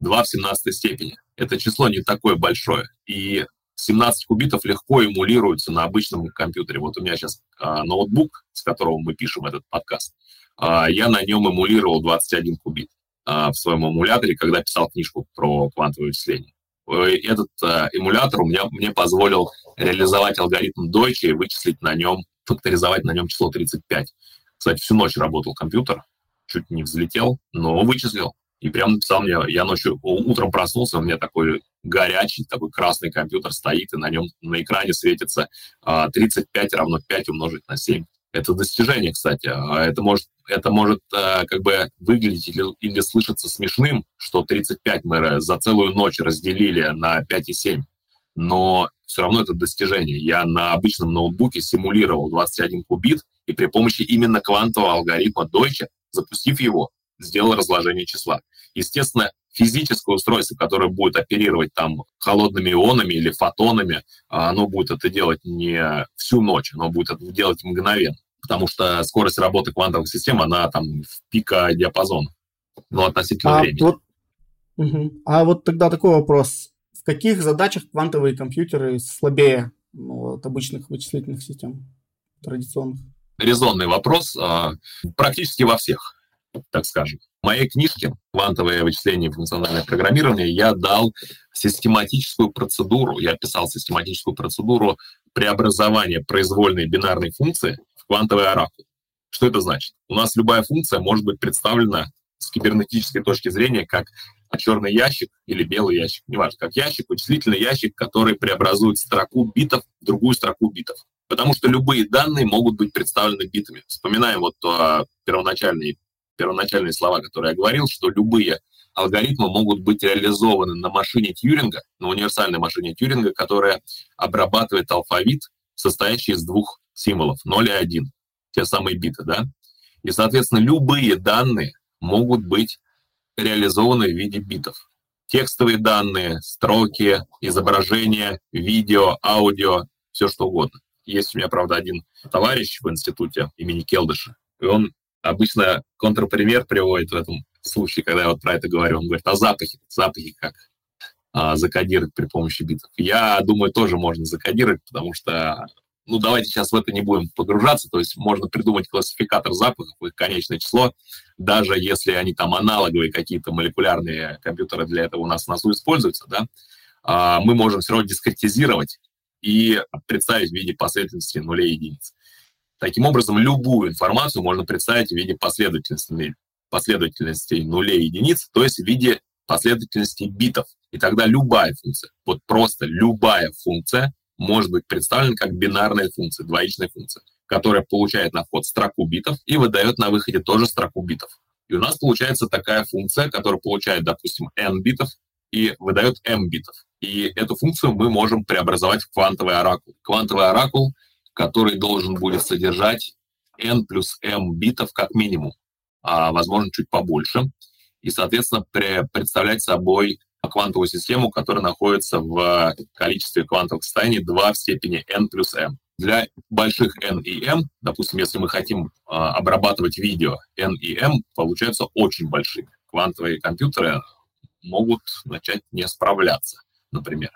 2 в 17 степени. Это число не такое большое. И 17 кубитов легко эмулируются на обычном компьютере. Вот у меня сейчас а, ноутбук, с которого мы пишем этот подкаст, а, я на нем эмулировал 21 кубит. А, в своем эмуляторе, когда писал книжку про квантовые вычисления. Этот а, эмулятор у меня, мне позволил реализовать алгоритм Deutsche и вычислить на нем, факторизовать на нем число 35. Кстати, всю ночь работал компьютер, чуть не взлетел, но вычислил. И прям написал мне, я ночью, утром проснулся, у меня такой горячий, такой красный компьютер стоит, и на нем на экране светится 35 а, равно 5 умножить на 7. Это достижение, кстати. А это может, это может э, как бы выглядеть или, или слышаться смешным, что 35 мы за целую ночь разделили на 5,7. Но все равно это достижение. Я на обычном ноутбуке симулировал 21 кубит, и при помощи именно квантового алгоритма Deutsche, запустив его, сделал разложение числа. Естественно, физическое устройство, которое будет оперировать там холодными ионами или фотонами, а оно будет это делать не всю ночь, оно будет это делать мгновенно, потому что скорость работы квантовых систем, она там в пика диапазона, но относительно
а
времени.
Вот, угу. А вот тогда такой вопрос. В каких задачах квантовые компьютеры слабее ну, от обычных вычислительных систем традиционных?
Резонный вопрос. А, практически во всех, так скажем. В моей книжке «Квантовое вычисление и функциональное программирование» я дал систематическую процедуру, я описал систематическую процедуру преобразования произвольной бинарной функции квантовый оракул. Что это значит? У нас любая функция может быть представлена с кибернетической точки зрения как черный ящик или белый ящик, неважно, как ящик, вычислительный ящик, который преобразует строку битов в другую строку битов. Потому что любые данные могут быть представлены битами. Вспоминаем вот а, первоначальные, первоначальные слова, которые я говорил, что любые алгоритмы могут быть реализованы на машине Тьюринга, на универсальной машине Тьюринга, которая обрабатывает алфавит, состоящий из двух символов 0 и 1, те самые биты, да? И, соответственно, любые данные могут быть реализованы в виде битов. Текстовые данные, строки, изображения, видео, аудио, все что угодно. Есть у меня, правда, один товарищ в институте имени Келдыша, и он обычно контрпример приводит в этом случае, когда я вот про это говорю. Он говорит, а запахи, запахи как а, закодировать при помощи битов? Я думаю, тоже можно закодировать, потому что ну, давайте сейчас в это не будем погружаться, то есть можно придумать классификатор запахов, их конечное число, даже если они там аналоговые какие-то молекулярные компьютеры для этого у нас в носу используются, да, а, мы можем все равно дискретизировать и представить в виде последовательности нулей и единиц. Таким образом, любую информацию можно представить в виде последовательности, последовательности нулей и единиц, то есть в виде последовательности битов. И тогда любая функция, вот просто любая функция может быть представлена как бинарная функция, двоичная функция, которая получает на вход строку битов и выдает на выходе тоже строку битов. И у нас получается такая функция, которая получает, допустим, n битов и выдает m битов. И эту функцию мы можем преобразовать в квантовый оракул. Квантовый оракул, который должен будет содержать n плюс m битов как минимум, а возможно чуть побольше. И, соответственно, представлять собой квантовую систему, которая находится в количестве квантовых состояний 2 в степени n плюс m. Для больших n и m, допустим, если мы хотим а, обрабатывать видео, n и m получаются очень большими. Квантовые компьютеры могут начать не справляться, например.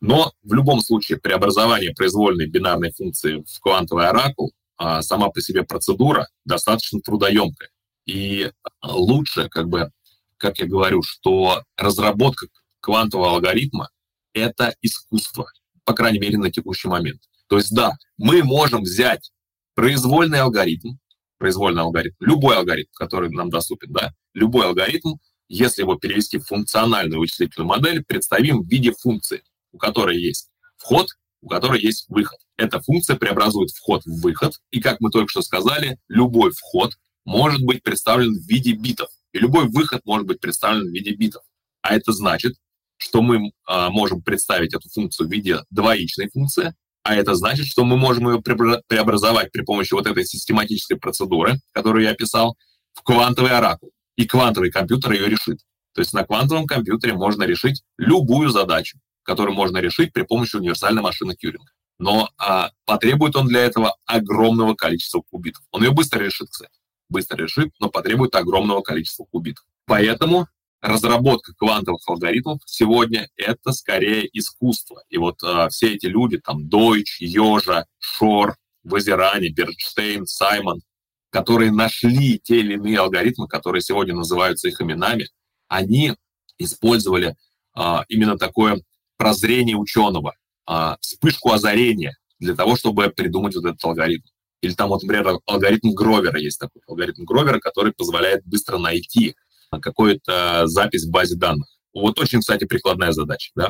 Но в любом случае преобразование произвольной бинарной функции в квантовый оракул а, сама по себе процедура достаточно трудоемкая. И лучше как бы как я говорю, что разработка квантового алгоритма — это искусство, по крайней мере, на текущий момент. То есть, да, мы можем взять произвольный алгоритм, произвольный алгоритм, любой алгоритм, который нам доступен, да, любой алгоритм, если его перевести в функциональную вычислительную модель, представим в виде функции, у которой есть вход, у которой есть выход. Эта функция преобразует вход в выход, и, как мы только что сказали, любой вход может быть представлен в виде битов. И любой выход может быть представлен в виде битов. А это значит, что мы а, можем представить эту функцию в виде двоичной функции, а это значит, что мы можем ее преобразовать при помощи вот этой систематической процедуры, которую я описал, в квантовый оракул. И квантовый компьютер ее решит. То есть на квантовом компьютере можно решить любую задачу, которую можно решить при помощи универсальной машины Тьюринга. Но а, потребует он для этого огромного количества кубитов. Он ее быстро решит, кстати быстро решит, но потребует огромного количества кубитов. Поэтому разработка квантовых алгоритмов сегодня это скорее искусство. И вот э, все эти люди, там, Дойч, Йожа, Шор, Вазирани, Бернштейн, Саймон, которые нашли те или иные алгоритмы, которые сегодня называются их именами, они использовали э, именно такое прозрение ученого, э, вспышку озарения для того, чтобы придумать вот этот алгоритм. Или там, вот, например, алгоритм Гровера есть такой алгоритм Гровера, который позволяет быстро найти какую-то запись в базе данных. Вот очень, кстати, прикладная задача, да?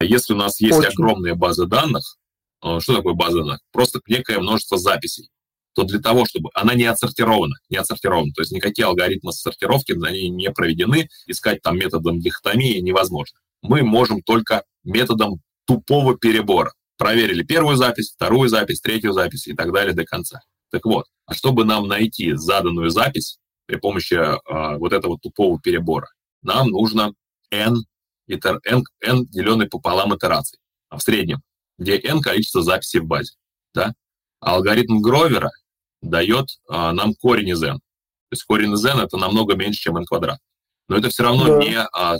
Если у нас есть очень. огромная база данных, э, что такое база данных? Просто некое множество записей то для того, чтобы она не отсортирована, не отсортирована, то есть никакие алгоритмы сортировки на ней не проведены, искать там методом дихотомии невозможно. Мы можем только методом тупого перебора проверили первую запись, вторую запись, третью запись и так далее до конца. Так вот, а чтобы нам найти заданную запись при помощи э, вот этого тупого перебора, нам нужно n, итер, n, n деленный пополам итераций, а в среднем, где n количество записей в базе. Да? А алгоритм Гровера дает э, нам корень из n. То есть корень из n это намного меньше, чем n квадрат. Но это все равно да. не а,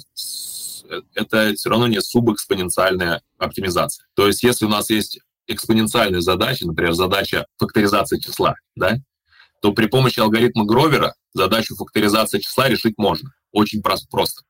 это все равно не субэкспоненциальная оптимизация. То есть если у нас есть экспоненциальная задача, например, задача факторизации числа, да, то при помощи алгоритма Гровера задачу факторизации числа решить можно. Очень просто.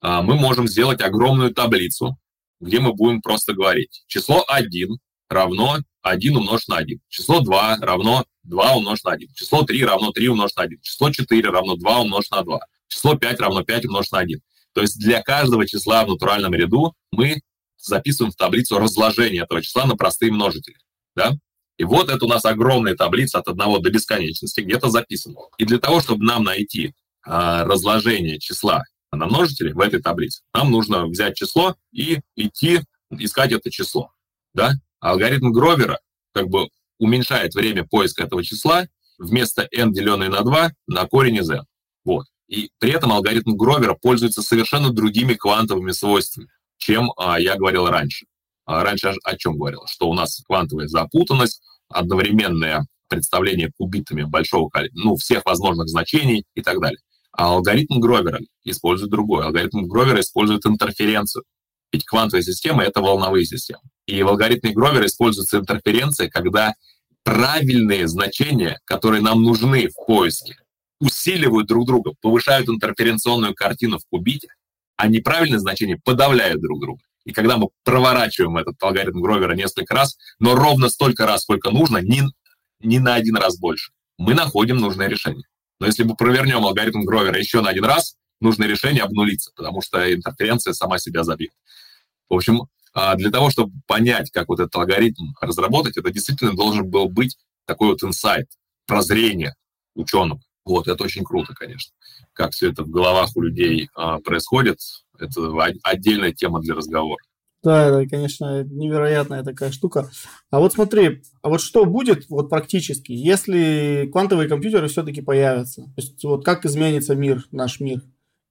А, мы можем сделать огромную таблицу, где мы будем просто говорить число 1 равно 1 умножить на 1, число 2 равно 2 умножить на 1, число 3 равно 3 умножить на 1, число 4 равно 2 умножить на 2, Число 5 равно 5 умножить на 1. То есть для каждого числа в натуральном ряду мы записываем в таблицу разложение этого числа на простые множители. Да? И вот это у нас огромная таблица от 1 до бесконечности, где-то записана. И для того, чтобы нам найти а, разложение числа на множители в этой таблице, нам нужно взять число и идти искать это число. Да? алгоритм Гровера как бы уменьшает время поиска этого числа вместо n, деленное на 2, на корень из n. Вот. И при этом алгоритм Гровера пользуется совершенно другими квантовыми свойствами, чем а, я говорил раньше. А раньше о, чем говорил? Что у нас квантовая запутанность, одновременное представление кубитами большого количества, ну, всех возможных значений и так далее. А алгоритм Гровера использует другой. Алгоритм Гровера использует интерференцию. Ведь квантовая система — это волновые системы. И в алгоритме Гровера используется интерференция, когда правильные значения, которые нам нужны в поиске, усиливают друг друга, повышают интерференционную картину в кубите, а неправильные значения подавляют друг друга. И когда мы проворачиваем этот алгоритм Гровера несколько раз, но ровно столько раз, сколько нужно, не, не на один раз больше, мы находим нужное решение. Но если мы провернем алгоритм Гровера еще на один раз, нужное решение обнулится, потому что интерференция сама себя забьет. В общем, а, для того, чтобы понять, как вот этот алгоритм разработать, это действительно должен был быть такой вот инсайт, прозрение ученого. Вот, это очень круто, конечно. Как все это в головах у людей а, происходит, это отдельная тема для разговора.
Да, это, конечно, невероятная такая штука. А вот смотри, а вот что будет вот практически, если квантовые компьютеры все-таки появятся? То есть вот как изменится мир, наш мир?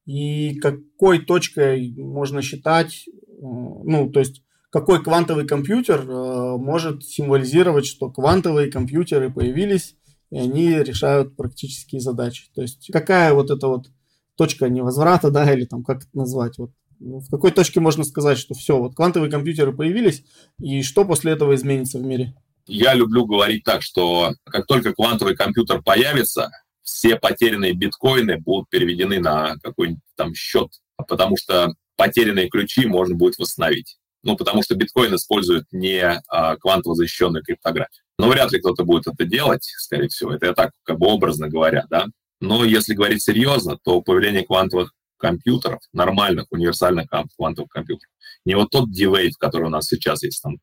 И какой точкой можно считать, э, ну, то есть какой квантовый компьютер э, может символизировать, что квантовые компьютеры появились, и они решают практические задачи. То есть какая вот эта вот точка невозврата, да, или там как это назвать, вот ну, в какой точке можно сказать, что все, вот квантовые компьютеры появились, и что после этого изменится в мире?
Я люблю говорить так, что как только квантовый компьютер появится, все потерянные биткоины будут переведены на какой-нибудь там счет, потому что потерянные ключи можно будет восстановить. Ну, потому что биткоин использует не а, квантово защищенную криптографию. Но вряд ли кто-то будет это делать, скорее всего. Это я так, как бы образно говоря, да. Но если говорить серьезно, то появление квантовых компьютеров, нормальных, универсальных квантовых компьютеров, не вот тот D-Wave, который у нас сейчас есть, там,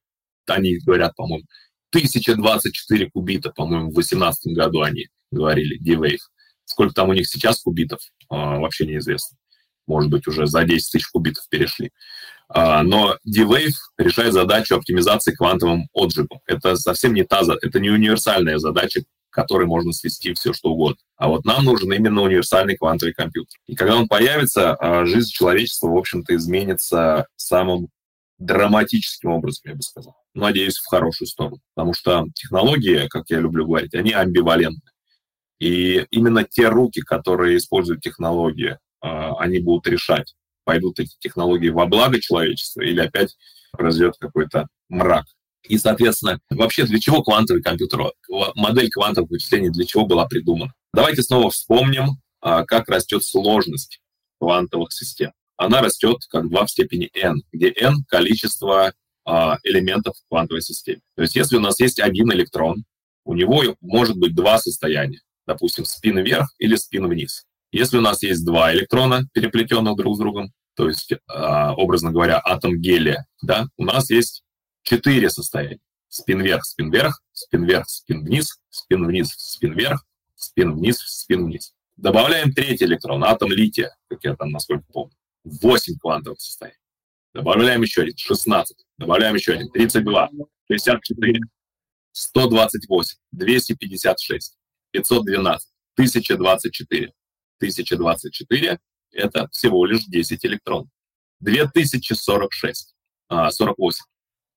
они говорят, по-моему, 1024 кубита, по-моему, в 2018 году они говорили, D-Wave. Сколько там у них сейчас кубитов, а, вообще неизвестно. Может быть, уже за 10 тысяч кубитов перешли. А, но D-Wave решает задачу оптимизации квантовым отжигом. Это совсем не та, это не универсальная задача, которой можно свести все, что угодно. А вот нам нужен именно универсальный квантовый компьютер. И когда он появится, а, жизнь человечества, в общем-то, изменится самым драматическим образом, я бы сказал. Надеюсь, в хорошую сторону. Потому что технологии, как я люблю говорить, они амбивалентны. И именно те руки, которые используют технологии, они будут решать, пойдут эти технологии во благо человечества или опять произойдет какой-то мрак. И, соответственно, вообще для чего квантовый компьютер, модель квантовых вычислений для чего была придумана? Давайте снова вспомним, а, как растет сложность квантовых систем. Она растет как 2 в степени n, где n — количество а, элементов в квантовой системе. То есть если у нас есть один электрон, у него может быть два состояния, допустим, спин вверх или спин вниз. Если у нас есть два электрона, переплетенных друг с другом, то есть, а, образно говоря, атом гелия, да, у нас есть четыре состояния. Спин вверх, спин вверх, спин вверх, спин вниз, спин вниз, спин вверх, спин вниз, спин вниз. Добавляем третий электрон, атом лития, как я там насколько помню. 8 квантовых состояний. Добавляем еще один, 16. Добавляем еще один, 32, 64, 128, 256, 512, 1024. 1024 — это всего лишь 10 электронов. 2046, 48,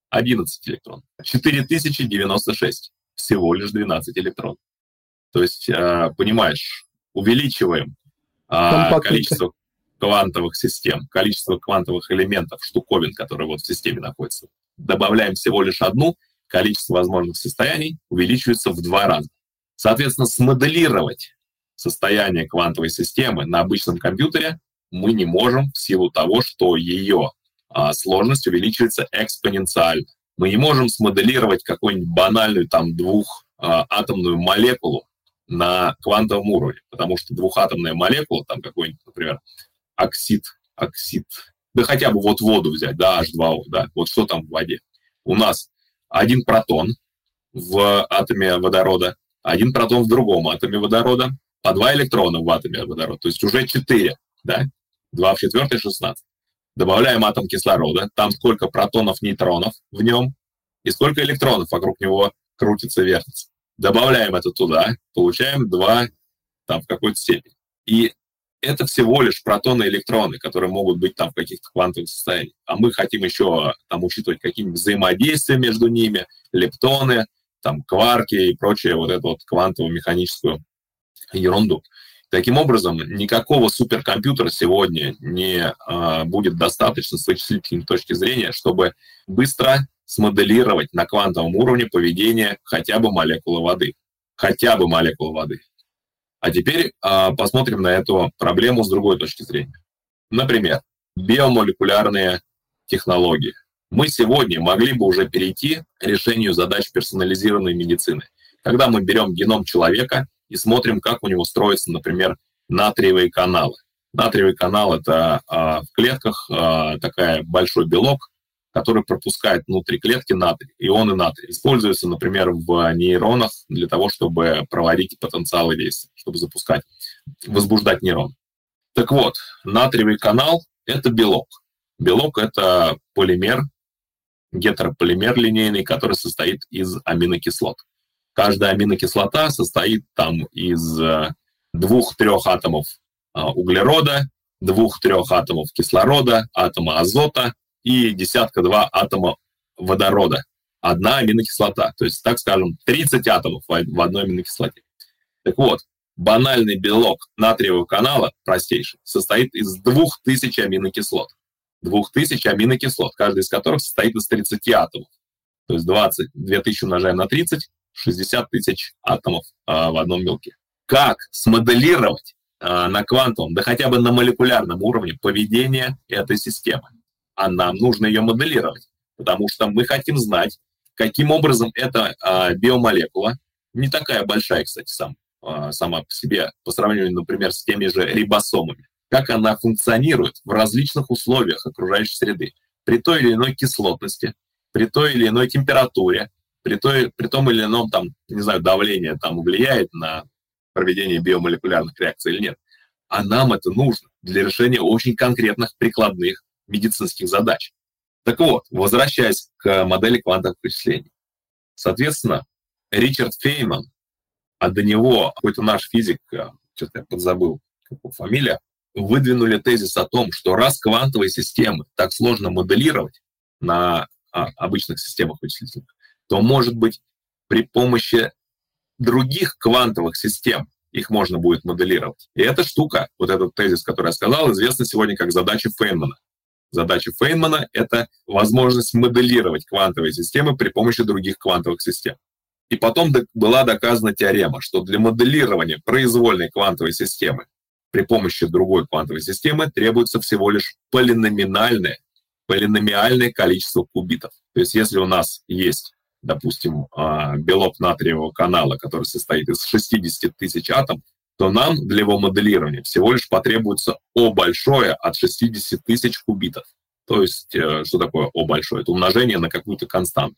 11 электронов. 4096 всего лишь 12 электронов. То есть, а, понимаешь, увеличиваем а, количество квантовых систем, количество квантовых элементов, штуковин, которые вот в системе находятся. Добавляем всего лишь одну, количество возможных состояний увеличивается в два раза. Соответственно, смоделировать состояние квантовой системы на обычном компьютере мы не можем в силу того, что ее а, сложность увеличивается экспоненциально. Мы не можем смоделировать какую-нибудь банальную там двухатомную молекулу на квантовом уровне, потому что двухатомная молекула, там какой-нибудь, например, оксид, оксид, да хотя бы вот воду взять, да, H2O, да, вот что там в воде. У нас один протон в атоме водорода, один протон в другом атоме водорода, по два электрона в атоме водорода, то есть уже четыре, да, два в четвертой, 16. Добавляем атом кислорода, там сколько протонов, нейтронов в нем, и сколько электронов вокруг него крутится, вертится. Добавляем это туда, получаем два там в какой-то степени. И это всего лишь протоны и электроны, которые могут быть там в каких-то квантовых состояниях. А мы хотим еще там учитывать какие-нибудь взаимодействия между ними, лептоны, там кварки и прочее, вот эту вот квантово-механическую ерунду. Таким образом, никакого суперкомпьютера сегодня не а, будет достаточно с вычислительной точки зрения, чтобы быстро смоделировать на квантовом уровне поведение хотя бы молекулы воды. Хотя бы молекулы воды. А теперь а, посмотрим на эту проблему с другой точки зрения. Например, биомолекулярные технологии. Мы сегодня могли бы уже перейти к решению задач персонализированной медицины. Когда мы берем геном человека и смотрим, как у него строятся, например, натриевые каналы. Натриевый канал – это а, в клетках а, такая большой белок, который пропускает внутри клетки натрий, ионы натрия. Используется, например, в нейронах для того, чтобы проводить потенциалы действия, чтобы запускать, возбуждать нейрон. Так вот, натриевый канал – это белок. Белок – это полимер, гетерополимер линейный, который состоит из аминокислот. Каждая аминокислота состоит там из э, двух-трех атомов а, углерода, двух-трех атомов кислорода, атома азота и десятка-два атома водорода. Одна аминокислота. То есть, так скажем, 30 атомов в одной аминокислоте. Так вот, банальный белок натриевого канала, простейший, состоит из 2000 аминокислот. 2000 аминокислот, каждый из которых состоит из 30 атомов. То есть 20, 2000 умножаем на 30, 60 тысяч атомов а, в одном белке. Как смоделировать а, на квантовом, да хотя бы на молекулярном уровне поведение этой системы? а нам нужно ее моделировать, потому что мы хотим знать, каким образом эта а, биомолекула, не такая большая, кстати, сам, а, сама по себе, по сравнению, например, с теми же рибосомами, как она функционирует в различных условиях окружающей среды, при той или иной кислотности, при той или иной температуре, при, той, при том или ином, там, не знаю, давление там влияет на проведение биомолекулярных реакций или нет. А нам это нужно для решения очень конкретных прикладных медицинских задач. Так вот, возвращаясь к модели квантовых вычислений. Соответственно, Ричард Фейман, а до него какой-то наш физик, э, что-то я подзабыл, как фамилия, выдвинули тезис о том, что раз квантовые системы так сложно моделировать на а, обычных системах вычислительных, то, может быть, при помощи других квантовых систем их можно будет моделировать. И эта штука, вот этот тезис, который я сказал, известна сегодня как задача Фейнмана. Задача Фейнмана — это возможность моделировать квантовые системы при помощи других квантовых систем. И потом была доказана теорема, что для моделирования произвольной квантовой системы при помощи другой квантовой системы требуется всего лишь полиноминальное, полиномиальное количество кубитов. То есть если у нас есть, допустим, а, белок натриевого канала, который состоит из 60 тысяч атомов, то нам для его моделирования всего лишь потребуется О большое от 60 тысяч кубитов. То есть, э, что такое О большое? Это умножение на какую-то константу.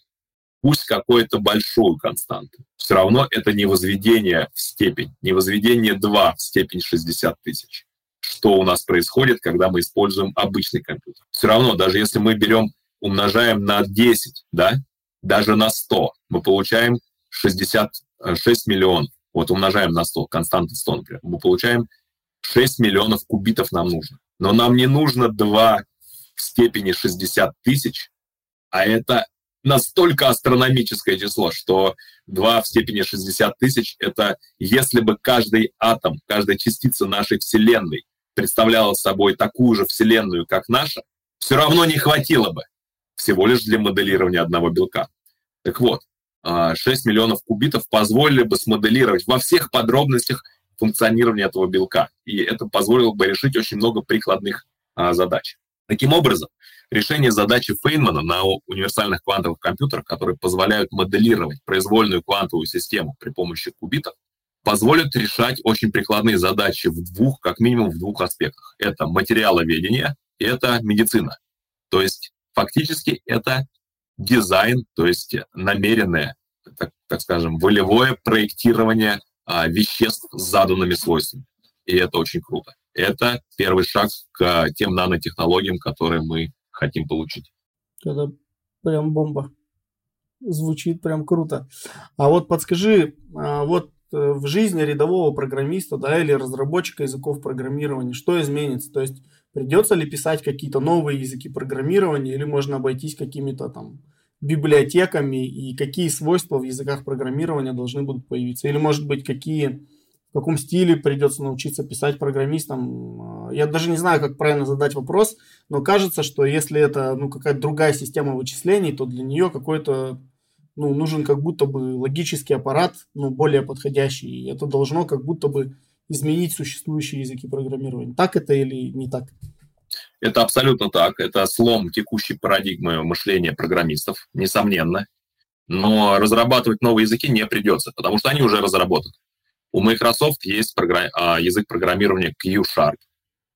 Пусть какую-то большую константу. Все равно это не возведение в степень, не возведение 2 в степень 60 тысяч. Что у нас происходит, когда мы используем обычный компьютер? Все равно, даже если мы берем, умножаем на 10, да, даже на 100, мы получаем 66 миллионов. Вот умножаем на 100, константа 100, например. Мы получаем 6 миллионов кубитов нам нужно. Но нам не нужно 2 в степени 60 тысяч, а это настолько астрономическое число, что 2 в степени 60 тысяч — это если бы каждый атом, каждая частица нашей Вселенной представляла собой такую же Вселенную, как наша, все равно не хватило бы всего лишь для моделирования одного белка. Так вот, 6 а, миллионов кубитов позволили бы смоделировать во всех подробностях функционирование этого белка. И это позволило бы решить очень много прикладных а, задач. Таким образом, решение задачи Фейнмана на универсальных квантовых компьютерах, которые позволяют моделировать произвольную квантовую систему при помощи кубитов, позволят решать очень прикладные задачи в двух, как минимум в двух аспектах. Это материаловедение и это медицина. То есть фактически это дизайн, то есть намеренное, так, так скажем, волевое проектирование а, веществ с заданными свойствами. И это очень круто. Это первый шаг к тем нанотехнологиям, которые мы хотим получить.
Это прям бомба. Звучит прям круто. А вот подскажи, а, вот э, в жизни рядового программиста, да, или разработчика языков программирования, что изменится? То есть придется ли писать какие-то новые языки программирования, или можно обойтись какими-то там библиотеками, и какие свойства в языках программирования должны будут появиться? Или, может быть, какие в каком стиле придется научиться писать программистам. Я даже не знаю, как правильно задать вопрос, но кажется, что если это ну, какая-то другая система вычислений, то для нее какой-то ну, нужен как будто бы логический аппарат, ну, более подходящий. И это должно как будто бы изменить существующие языки программирования. Так это или не так?
Это абсолютно так. Это слом текущей парадигмы мышления программистов, несомненно. Но разрабатывать новые языки не придется, потому что они уже разработаны. У Microsoft есть программ... А, язык программирования Q-Sharp,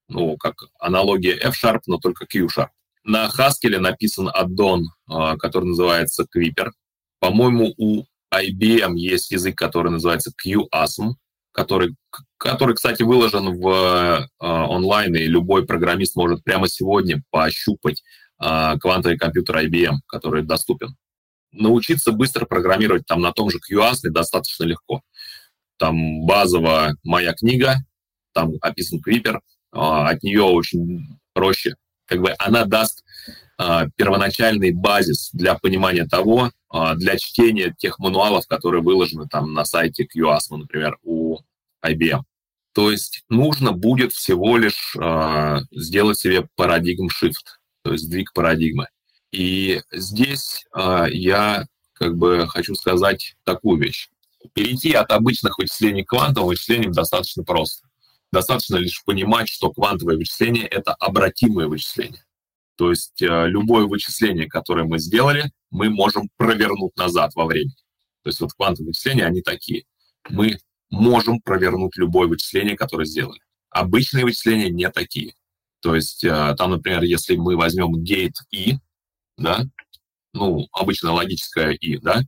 ну, как аналогия F-Sharp, но только Q-Sharp. На Haskell написан аддон, а, который называется Quipper. По-моему, у IBM есть язык, который называется QASM, который, который, кстати, выложен в э, онлайн, и любой программист может прямо сегодня пощупать э, квантовый компьютер IBM, который доступен. Научиться быстро программировать там на том же QASM достаточно легко. Там базово моя книга, там описан Крипер, а, от нее очень проще. Как бы она даст первоначальный базис для понимания того, а, для чтения тех мануалов, которые выложены там на сайте QASM, например, у IBM. То есть нужно будет всего лишь сделать себе парадигм shift, то есть сдвиг парадигмы. И здесь я как бы хочу сказать такую вещь перейти от обычных вычислений к квантовым вычислениям достаточно просто. Достаточно лишь понимать, что квантовое вычисление — это обратимое вычисление. То есть э, любое вычисление, которое мы сделали, мы можем провернуть назад во времени. То есть вот квантовые вычисления, они такие. Мы можем провернуть любое вычисление, которое сделали. Обычные вычисления не такие. То есть э, там, например, если мы возьмем gate i, да, ну, обычно логическое i, да,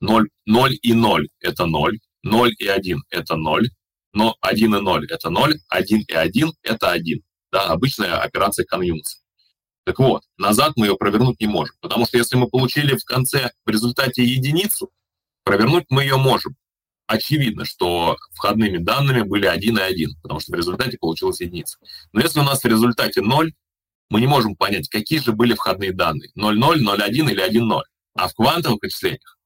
0, 0 и 0 – это 0, 0 и 1 – это 0, но 1 и 0 – это 0, 1 и 1 – это 1. Да, обычная операция конъюнкции. Так вот, назад мы ее провернуть не можем, потому что если мы получили в конце в результате единицу, провернуть мы ее можем. Очевидно, что входными данными были 1 и 1, потому что в результате получилась единица. Но если у нас в результате 0, мы не можем понять, какие же были входные данные. 0,0, 0,1 или 1,0. А в квантовых вычислениях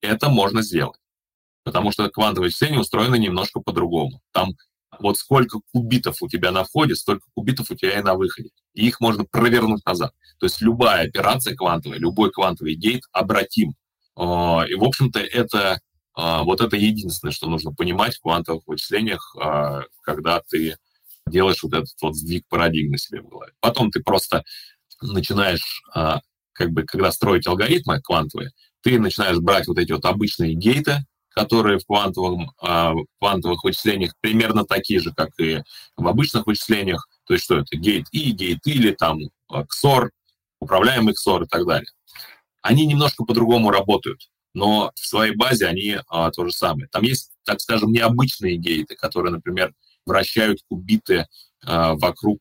это можно сделать. Потому что квантовое вычисление устроено немножко по-другому. Там вот сколько кубитов у тебя на входе, столько кубитов у тебя и на выходе. И их можно провернуть назад. То есть любая операция квантовая, любой квантовый гейт обратим. А, и, в общем-то, это а, вот это единственное, что нужно понимать в квантовых вычислениях, а, когда ты делаешь вот этот вот сдвиг парадигмы себе в голове. Потом ты просто начинаешь, как бы, когда строить алгоритмы квантовые, ты начинаешь брать вот эти вот обычные гейты, которые в, квантовом, э, квантовых вычислениях примерно такие же, как и в обычных вычислениях. То есть что это? Гейт И, гейт или там XOR, управляемый XOR и так далее. Они немножко по-другому работают, но в своей базе они а, то же самое. Там есть, так скажем, необычные гейты, которые, например, вращают кубиты а, вокруг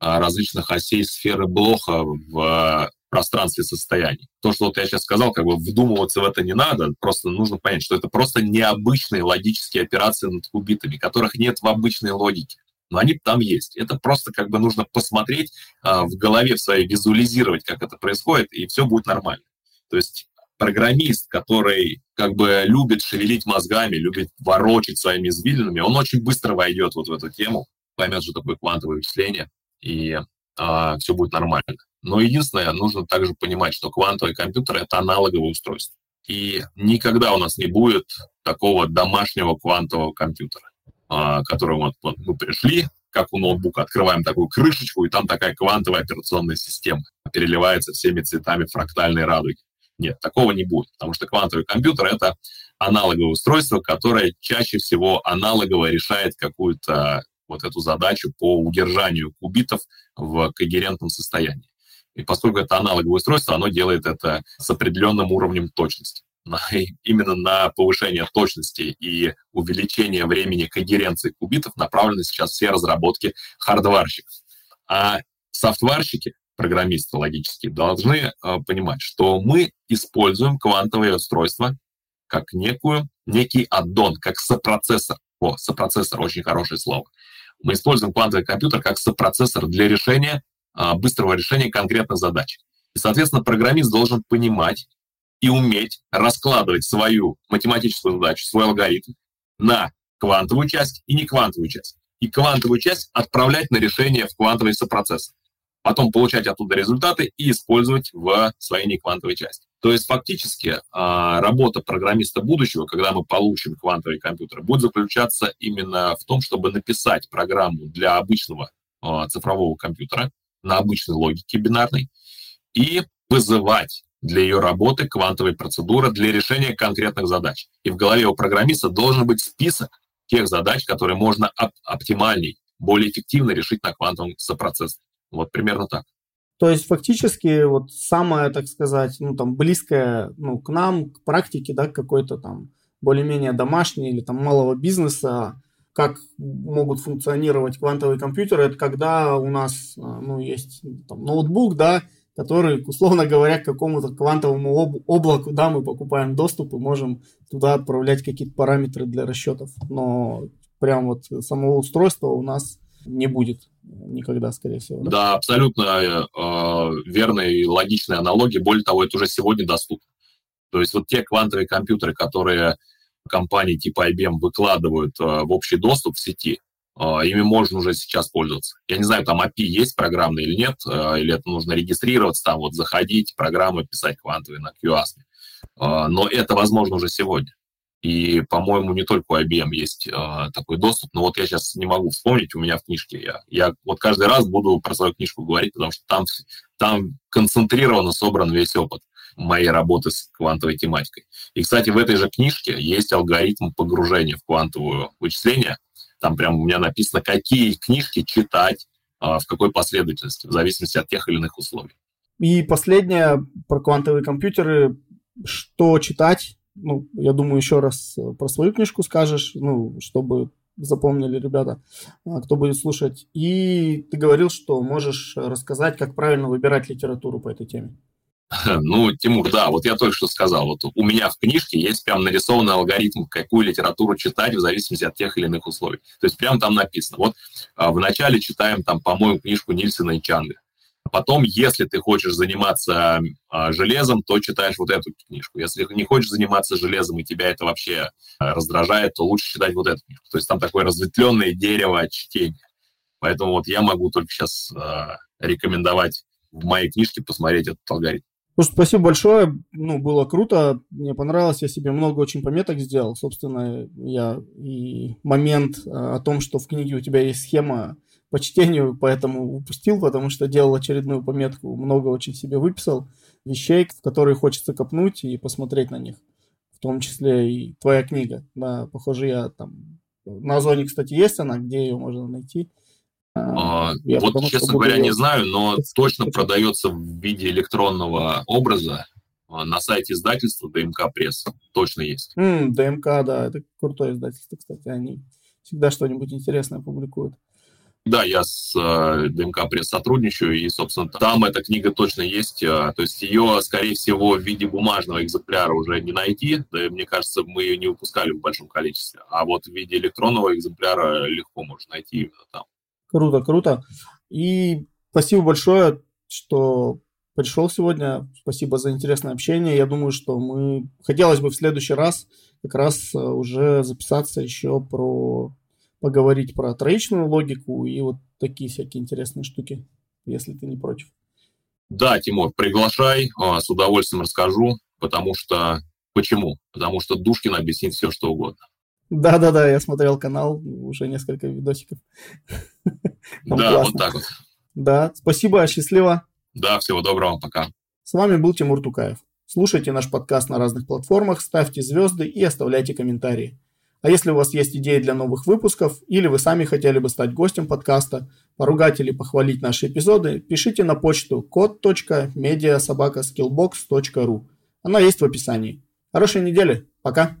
а, различных осей сферы Блоха в пространстве состояний. То, что вот я сейчас сказал, как бы вдумываться в это не надо, просто нужно понять, что это просто необычные логические операции над кубитами, которых нет в обычной логике. Но они там есть. Это просто как бы нужно посмотреть а, в голове в своей, визуализировать, как это происходит, и все будет нормально. То есть программист, который как бы любит шевелить мозгами, любит ворочать своими извилинами, он очень быстро войдет вот в эту тему, поймет, что такое квантовое вычисление, и а, все будет нормально. Но единственное, нужно также понимать, что квантовый компьютер — это аналоговое устройство. И никогда у нас не будет такого домашнего квантового компьютера, а, который вот, вот мы пришли, как у ноутбука, открываем такую крышечку, и там такая квантовая операционная система переливается всеми цветами фрактальной радуги. Нет, такого не будет, потому что квантовый компьютер — это аналоговое устройство, которое чаще всего аналогово решает какую-то вот эту задачу по удержанию кубитов в когерентном состоянии. И поскольку это аналоговое устройство, оно делает это с определенным уровнем точности. Именно на повышение точности и увеличение времени когеренции кубитов направлены сейчас все разработки хардварщиков. А софтварщики, программисты логические, должны э, понимать, что мы используем квантовые устройства как некую, некий аддон, как сопроцессор. О, сопроцессор, очень хорошее слово. Мы используем квантовый компьютер как сопроцессор для решения быстрого решения конкретных задач. И, соответственно, программист должен понимать и уметь раскладывать свою математическую задачу, свой алгоритм на квантовую часть и не квантовую часть. И квантовую часть отправлять на решение в квантовый сопроцессор. Потом получать оттуда результаты и использовать в своей неквантовой части. То есть фактически а, работа программиста будущего, когда мы получим квантовый компьютер, будет заключаться именно в том, чтобы написать программу для обычного а, цифрового компьютера, на обычной логике бинарной и вызывать для ее работы квантовые процедуры для решения конкретных задач. И в голове у программиста должен быть список тех задач, которые можно оп- оптимальней, более эффективно решить на квантовом сопроцессоре. Вот примерно так.
То есть фактически вот самое, так сказать, ну там близкое ну, к нам, к практике, да, какой-то там более-менее домашний или там малого бизнеса, как могут функционировать квантовые компьютеры, это когда у нас а, ну, есть там, ноутбук, да, который, условно говоря, к какому-то квантовому об- облаку, да, мы покупаем доступ и можем туда отправлять какие-то параметры для расчетов. Но прям вот самого устройства у нас не будет никогда, скорее всего.
Да, да абсолютно э, верная и логичная аналогия. Более того, это уже сегодня доступно. То есть вот те квантовые компьютеры, которые компании типа IBM выкладывают э, в общий доступ в сети, э, ими можно уже сейчас пользоваться. Я не знаю, там API есть программный или нет, э, или это нужно регистрироваться, там вот заходить, программы писать квантовые на QAS. Но это возможно уже сегодня. И, по-моему, не только у IBM есть такой доступ, но вот я сейчас не могу вспомнить, у меня в книжке я, я вот каждый раз буду про свою книжку говорить, потому что там, там концентрированно собран весь опыт моей работы с квантовой тематикой. И, кстати, в этой же книжке есть алгоритм погружения в квантовое вычисление. Там прям у меня написано, какие книжки читать, а, в какой последовательности, в зависимости от тех или иных условий.
И последнее про квантовые компьютеры. Что читать? Ну, я думаю, еще раз про свою книжку скажешь, ну, чтобы запомнили ребята, а, кто будет слушать. И ты говорил, что можешь рассказать, как правильно выбирать литературу по этой теме. [LAUGHS]
Ну, Тимур, да, вот я только что сказал, вот у меня в книжке есть прям нарисованный алгоритм, какую литературу читать в зависимости от тех или иных условий. То есть прям там написано. Вот а, вначале читаем там, по-моему, книжку Нильсона и Чанга. А потом, если ты хочешь заниматься а, железом, то читаешь вот эту книжку. Если не хочешь заниматься железом и тебя это вообще а, раздражает, то лучше читать вот эту книжку. То есть там такое разветвленное дерево чтения. Поэтому вот я могу только сейчас рекомендовать в моей книжке посмотреть этот алгоритм.
Слушай, спасибо большое. Ну, было круто. Мне понравилось. Я себе много очень пометок сделал. Собственно, я и момент э, о том, что в книге у тебя есть схема по чтению, поэтому упустил, потому что делал очередную пометку. Много очень себе выписал вещей, в которые хочется копнуть и посмотреть на них. В том числе и твоя книга. Да, похоже, я там... На Озоне, кстати, есть она, где ее можно найти.
А, я вот, честно говоря, не знаю, но точно продается в виде электронного образа а, на сайте издательства ДМК Пресс. Точно есть.
Mm, ДМК, да, это крутое издательство, кстати. Они всегда что-нибудь интересное публикуют.
Да, я с э, ДМК Пресс сотрудничаю, и, собственно, там эта книга точно есть. Э, то есть ее, скорее всего, в виде бумажного экземпляра уже не найти. Да, мне кажется, мы ее не выпускали в большом количестве. А вот в виде электронного экземпляра легко можно найти именно там.
Круто, круто. И спасибо большое, что пришел сегодня. Спасибо за интересное общение. Я думаю, что мы... Хотелось бы в следующий раз как раз э, уже записаться еще про... Поговорить про троичную логику и вот такие всякие интересные штуки, если ты не против.
Да, Тимур, приглашай, а, с удовольствием расскажу, потому что... Почему? Потому что Душкин объяснит все, что угодно.
Да-да-да, я смотрел канал, уже несколько видосиков. [LAUGHS]
да, вот так вот.
Да, спасибо, счастливо.
Да, всего доброго, пока.
С вами был Тимур Тукаев. Слушайте наш подкаст на разных платформах, ставьте звезды и оставляйте комментарии. А если у вас есть идеи для новых выпусков, или вы сами хотели бы стать гостем подкаста, поругать или похвалить наши эпизоды, пишите на почту код.медиаsobakaskillbox.ru. Она есть в описании. Хорошей недели. Пока.